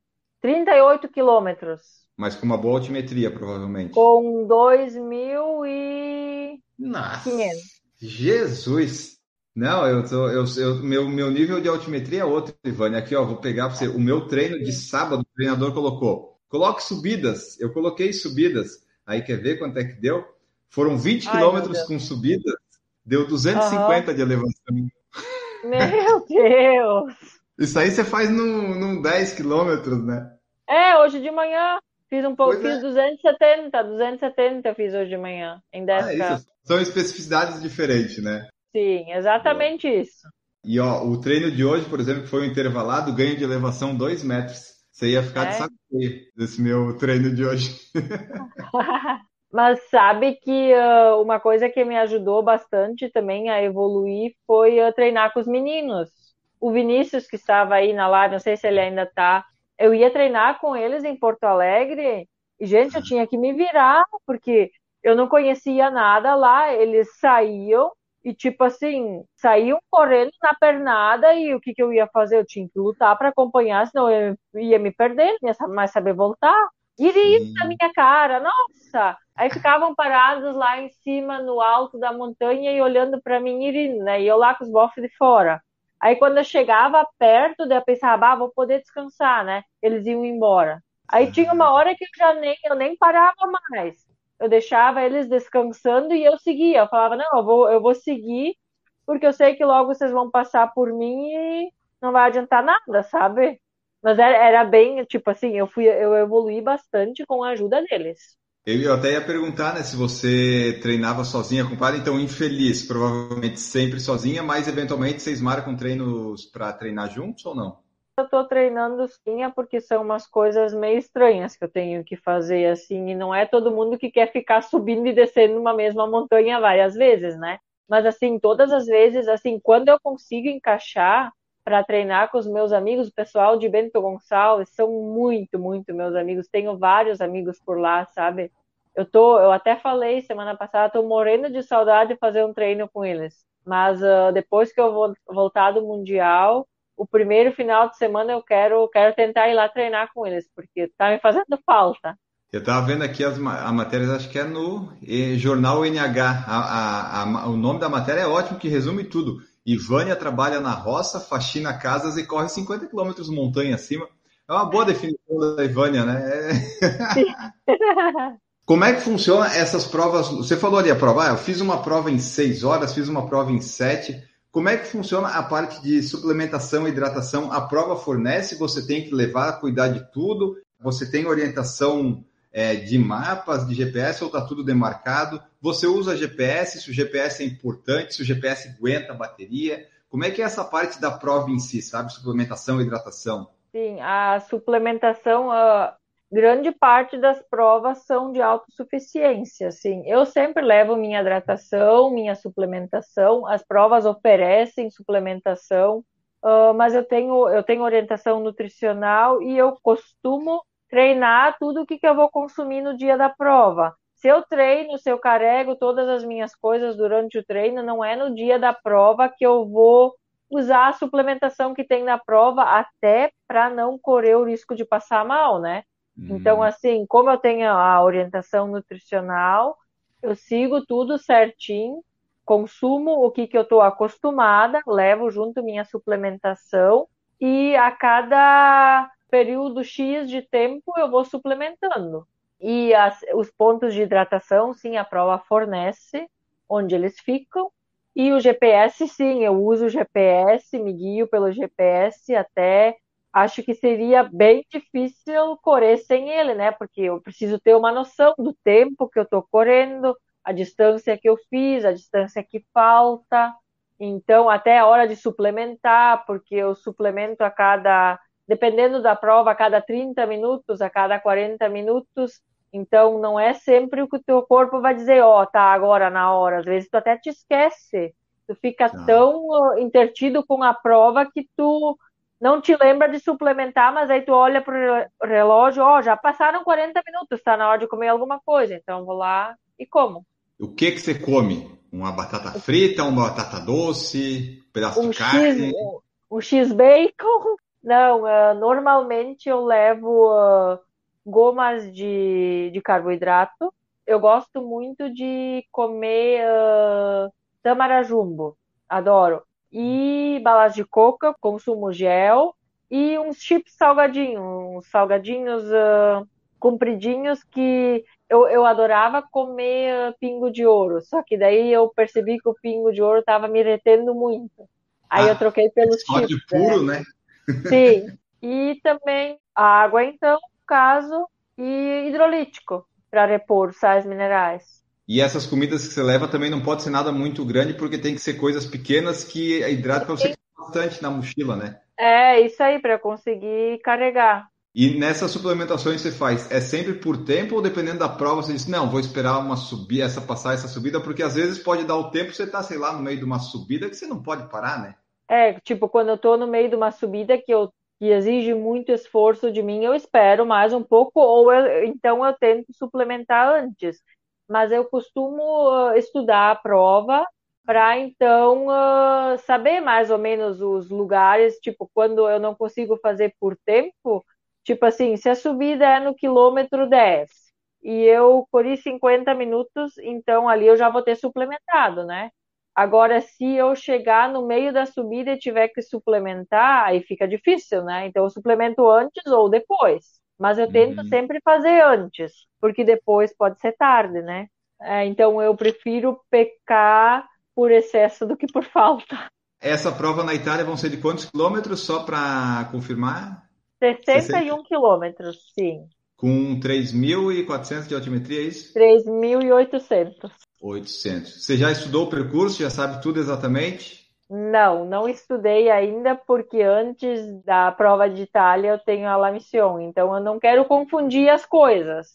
38 quilômetros. Mas com uma boa altimetria, provavelmente. Com 2.500. e... Nossa. Jesus! Não, eu tô, eu, eu, meu, meu nível de altimetria é outro, Ivane. Aqui, ó, vou pegar para você. O meu treino de sábado, o treinador colocou. Coloque subidas. Eu coloquei subidas. Aí quer ver quanto é que deu? Foram 20 quilômetros com subidas. Deu 250 uhum. de elevação. Meu Deus! Isso aí você faz num, num 10 quilômetros, né? É, hoje de manhã fiz um pouco, pois fiz é. 270, 270 eu fiz hoje de manhã, em 10 ah, são especificidades diferentes, né? Sim, exatamente isso. E ó, o treino de hoje, por exemplo, que foi um intervalado, ganho de elevação 2 metros. Você ia ficar é? de saco desse meu treino de hoje. Mas sabe que uh, uma coisa que me ajudou bastante também a evoluir foi uh, treinar com os meninos. O Vinícius, que estava aí na live, não sei se ele ainda está, eu ia treinar com eles em Porto Alegre e, gente, eu tinha que me virar, porque eu não conhecia nada lá, eles saíam e, tipo assim, saíam correndo na pernada e o que, que eu ia fazer? Eu tinha que lutar para acompanhar, senão eu ia me perder, não ia mais saber voltar. Iria isso na minha cara, nossa! Aí ficavam parados lá em cima, no alto da montanha e olhando para mim, irindo, né? E eu lá com os bofs de fora. Aí quando eu chegava perto, eu pensava, ah, vou poder descansar, né? Eles iam embora. Aí tinha uma hora que eu já nem, eu nem parava mais eu deixava eles descansando e eu seguia. Eu falava, não, eu vou, eu vou seguir, porque eu sei que logo vocês vão passar por mim e não vai adiantar nada, sabe? Mas era, era bem, tipo assim, eu fui, eu evolui bastante com a ajuda deles. Eu até ia perguntar, né, se você treinava sozinha, compadre, então infeliz, provavelmente sempre sozinha, mas eventualmente vocês marcam treinos para treinar juntos ou não? eu estou treinando sim, é porque são umas coisas meio estranhas que eu tenho que fazer assim, e não é todo mundo que quer ficar subindo e descendo uma mesma montanha várias vezes, né? Mas assim, todas as vezes, assim, quando eu consigo encaixar, para treinar com os meus amigos, o pessoal de Bento Gonçalves, são muito, muito meus amigos. Tenho vários amigos por lá, sabe? Eu tô, eu até falei semana passada, tô morrendo de saudade de fazer um treino com eles. Mas uh, depois que eu vou voltar do mundial, o primeiro final de semana eu quero, quero tentar ir lá treinar com eles, porque tá me fazendo falta. Eu estava vendo aqui as a matérias, acho que é no jornal NH. A, a, a, o nome da matéria é ótimo, que resume tudo. Ivânia trabalha na roça, faxina casas e corre 50 quilômetros montanha acima. É uma boa definição da Ivânia, né? É... Como é que funciona essas provas? Você falou ali a prova, ah, eu fiz uma prova em seis horas, fiz uma prova em sete. Como é que funciona a parte de suplementação e hidratação? A prova fornece, você tem que levar, cuidar de tudo, você tem orientação é, de mapas, de GPS, ou está tudo demarcado? Você usa GPS, se o GPS é importante, se o GPS aguenta a bateria? Como é que é essa parte da prova em si, sabe? Suplementação, hidratação? Sim, a suplementação, a grande parte das provas são de autossuficiência, sim. Eu sempre levo minha hidratação, minha suplementação, as provas oferecem suplementação, uh, mas eu tenho, eu tenho orientação nutricional e eu costumo treinar tudo o que, que eu vou consumir no dia da prova. Se eu treino, se eu carrego todas as minhas coisas durante o treino, não é no dia da prova que eu vou usar a suplementação que tem na prova, até para não correr o risco de passar mal, né? Hum. Então, assim, como eu tenho a orientação nutricional, eu sigo tudo certinho, consumo o que, que eu estou acostumada, levo junto minha suplementação e a cada período X de tempo eu vou suplementando. E as, os pontos de hidratação, sim, a prova fornece onde eles ficam. E o GPS, sim, eu uso o GPS, me guio pelo GPS até. Acho que seria bem difícil correr sem ele, né? Porque eu preciso ter uma noção do tempo que eu estou correndo, a distância que eu fiz, a distância que falta. Então, até a hora de suplementar, porque eu suplemento a cada dependendo da prova, a cada 30 minutos, a cada 40 minutos. Então, não é sempre o que o teu corpo vai dizer, ó, oh, tá agora na hora. Às vezes tu até te esquece. Tu fica ah. tão intertido com a prova que tu não te lembra de suplementar, mas aí tu olha pro relógio, ó, oh, já passaram 40 minutos, tá na hora de comer alguma coisa. Então, vou lá e como. O que que você come? Uma batata frita, uma batata doce, um pedaço um de carne? X, um, um X-bacon, não, uh, normalmente eu levo uh, gomas de, de carboidrato. Eu gosto muito de comer uh, tamarajumbo, adoro. E balas de coca, consumo gel. E uns chips salgadinhos, uns salgadinhos uh, compridinhos que eu, eu adorava comer pingo de ouro. Só que daí eu percebi que o pingo de ouro estava me retendo muito. Aí ah, eu troquei pelos chips. puro, né? né? Sim. E também água, então, no caso, e hidrolítico para repor sais minerais. E essas comidas que você leva também não pode ser nada muito grande, porque tem que ser coisas pequenas que hidratam para você bastante na mochila, né? É, isso aí, para conseguir carregar. E nessas suplementações você faz, é sempre por tempo ou dependendo da prova você diz, não, vou esperar uma subida, essa passar essa subida, porque às vezes pode dar o tempo, você tá, sei lá, no meio de uma subida que você não pode parar, né? É, tipo, quando eu tô no meio de uma subida que eu que exige muito esforço de mim, eu espero mais um pouco, ou eu, então eu tento suplementar antes. Mas eu costumo uh, estudar a prova para então uh, saber mais ou menos os lugares, tipo, quando eu não consigo fazer por tempo, tipo assim, se a subida é no quilômetro 10 e eu corri 50 minutos, então ali eu já vou ter suplementado, né? Agora, se eu chegar no meio da subida e tiver que suplementar, aí fica difícil, né? Então, eu suplemento antes ou depois. Mas eu tento uhum. sempre fazer antes, porque depois pode ser tarde, né? É, então, eu prefiro pecar por excesso do que por falta. Essa prova na Itália vão ser de quantos quilômetros, só para confirmar? 61 60... quilômetros, sim. Com 3.400 de altimetria, é isso? 3.800. 800. Você já estudou o percurso? Já sabe tudo exatamente? Não, não estudei ainda porque antes da prova de Itália eu tenho a La Mission, então eu não quero confundir as coisas.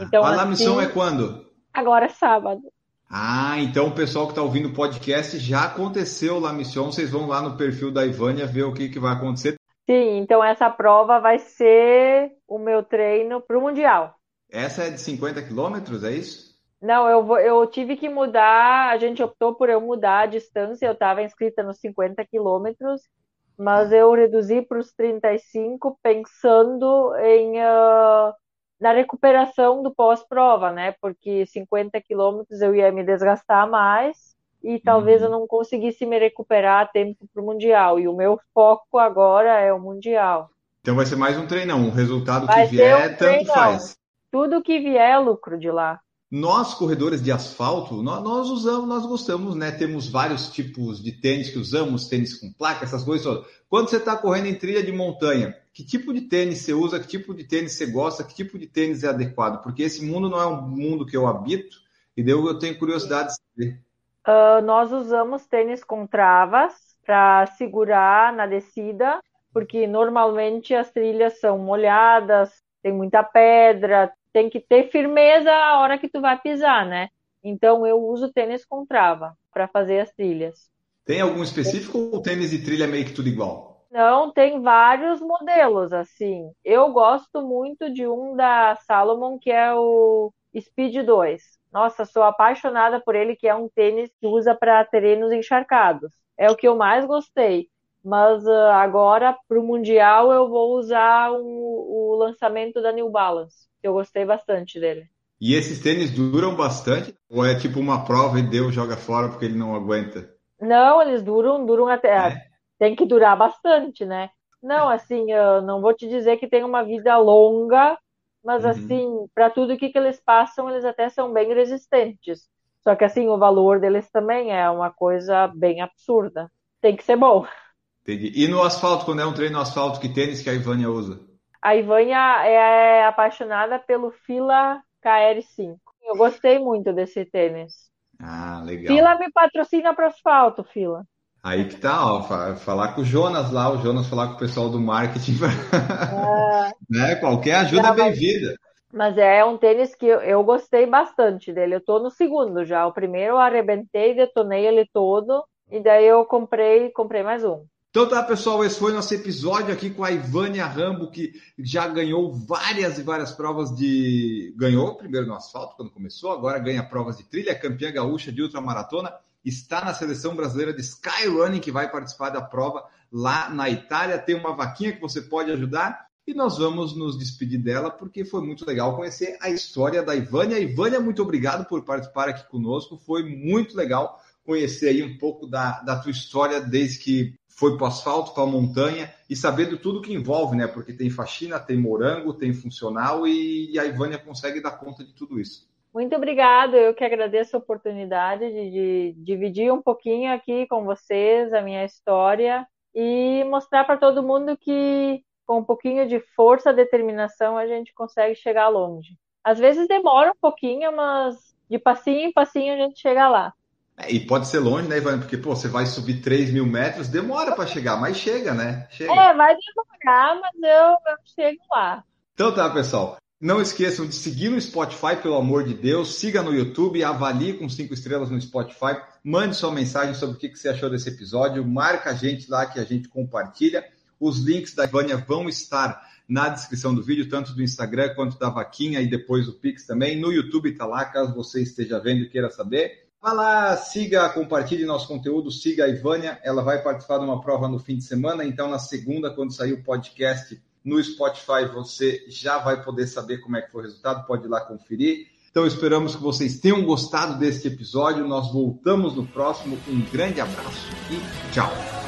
Então, a La Mission assim, é quando? Agora é sábado. Ah, então o pessoal que está ouvindo o podcast já aconteceu lá Mission. Vocês vão lá no perfil da Ivânia ver o que, que vai acontecer. Sim, então essa prova vai ser o meu treino para o Mundial. Essa é de 50 quilômetros, é isso? Não, eu, vou, eu tive que mudar, a gente optou por eu mudar a distância, eu estava inscrita nos 50 quilômetros, mas eu reduzi para os 35 pensando em uh, na recuperação do pós-prova, né? Porque 50 quilômetros eu ia me desgastar mais e talvez uhum. eu não conseguisse me recuperar a tempo para o Mundial. E o meu foco agora é o Mundial. Então vai ser mais um treinão. O resultado vai que vier, um tanto faz. Tudo que vier é lucro de lá. Nós, corredores de asfalto, nós, nós, usamos, nós gostamos, né? Temos vários tipos de tênis que usamos, tênis com placa, essas coisas todas. Quando você está correndo em trilha de montanha, que tipo de tênis você usa, que tipo de tênis você gosta, que tipo de tênis é adequado? Porque esse mundo não é um mundo que eu habito, e daí eu tenho curiosidade de saber. Uh, nós usamos tênis com travas para segurar na descida, porque normalmente as trilhas são molhadas, tem muita pedra, tem que ter firmeza a hora que tu vai pisar, né? Então eu uso tênis com trava para fazer as trilhas. Tem algum específico ou tênis de trilha meio que tudo igual? Não, tem vários modelos assim. Eu gosto muito de um da Salomon que é o Speed 2. Nossa, sou apaixonada por ele, que é um tênis que usa para terrenos encharcados. É o que eu mais gostei. Mas uh, agora, para o Mundial, eu vou usar um, o lançamento da New Balance. Eu gostei bastante dele. E esses tênis duram bastante? Ou é tipo uma prova e deu, joga fora porque ele não aguenta? Não, eles duram, duram até. É. Tem que durar bastante, né? Não, assim, eu não vou te dizer que tem uma vida longa, mas uhum. assim, para tudo que, que eles passam, eles até são bem resistentes. Só que assim, o valor deles também é uma coisa bem absurda. Tem que ser bom. Entendi. E no asfalto, quando é um treino no asfalto, que tênis que a Ivânia usa? A Ivânia é apaixonada pelo Fila KR5. Eu gostei muito desse tênis. Ah, legal. Fila me patrocina para asfalto, Fila. Aí que tá, ó, falar com o Jonas lá, o Jonas falar com o pessoal do marketing. É... né? Qualquer ajuda é bem-vinda. Mas é um tênis que eu, eu, gostei bastante dele. Eu tô no segundo já. O primeiro eu arrebentei, detonei ele todo. E daí eu comprei, comprei mais um. Então tá, pessoal, esse foi nosso episódio aqui com a Ivânia Rambo, que já ganhou várias e várias provas de. Ganhou primeiro no asfalto, quando começou, agora ganha provas de trilha, campeã gaúcha de ultramaratona, está na seleção brasileira de Skyrunning, que vai participar da prova lá na Itália. Tem uma vaquinha que você pode ajudar. E nós vamos nos despedir dela, porque foi muito legal conhecer a história da Ivânia. Ivânia, muito obrigado por participar aqui conosco. Foi muito legal conhecer aí um pouco da, da tua história desde que foi para o asfalto, para a montanha e saber de tudo que envolve, né? Porque tem faxina, tem morango, tem funcional e, a Ivânia consegue dar conta de tudo isso. Muito obrigada, eu que agradeço a oportunidade de, de dividir um pouquinho aqui com vocês a minha história e mostrar para todo mundo que com um pouquinho de força, determinação, a gente consegue chegar longe. Às vezes demora um pouquinho, mas de passinho em passinho a gente chega lá. É, e pode ser longe, né, Ivan? Porque, pô, você vai subir 3 mil metros, demora para chegar, mas chega, né? Chega. É, vai demorar, mas eu, eu chego lá. Então tá, pessoal. Não esqueçam de seguir no Spotify, pelo amor de Deus. Siga no YouTube, avalie com cinco estrelas no Spotify. Mande sua mensagem sobre o que você achou desse episódio. Marca a gente lá que a gente compartilha. Os links da Ivânia vão estar na descrição do vídeo, tanto do Instagram quanto da Vaquinha e depois o Pix também. No YouTube tá lá, caso você esteja vendo e queira saber. Vá lá, siga, compartilhe nosso conteúdo, siga a Ivânia, ela vai participar de uma prova no fim de semana, então na segunda, quando sair o podcast no Spotify, você já vai poder saber como é que foi o resultado, pode ir lá conferir. Então esperamos que vocês tenham gostado deste episódio, nós voltamos no próximo, um grande abraço e tchau!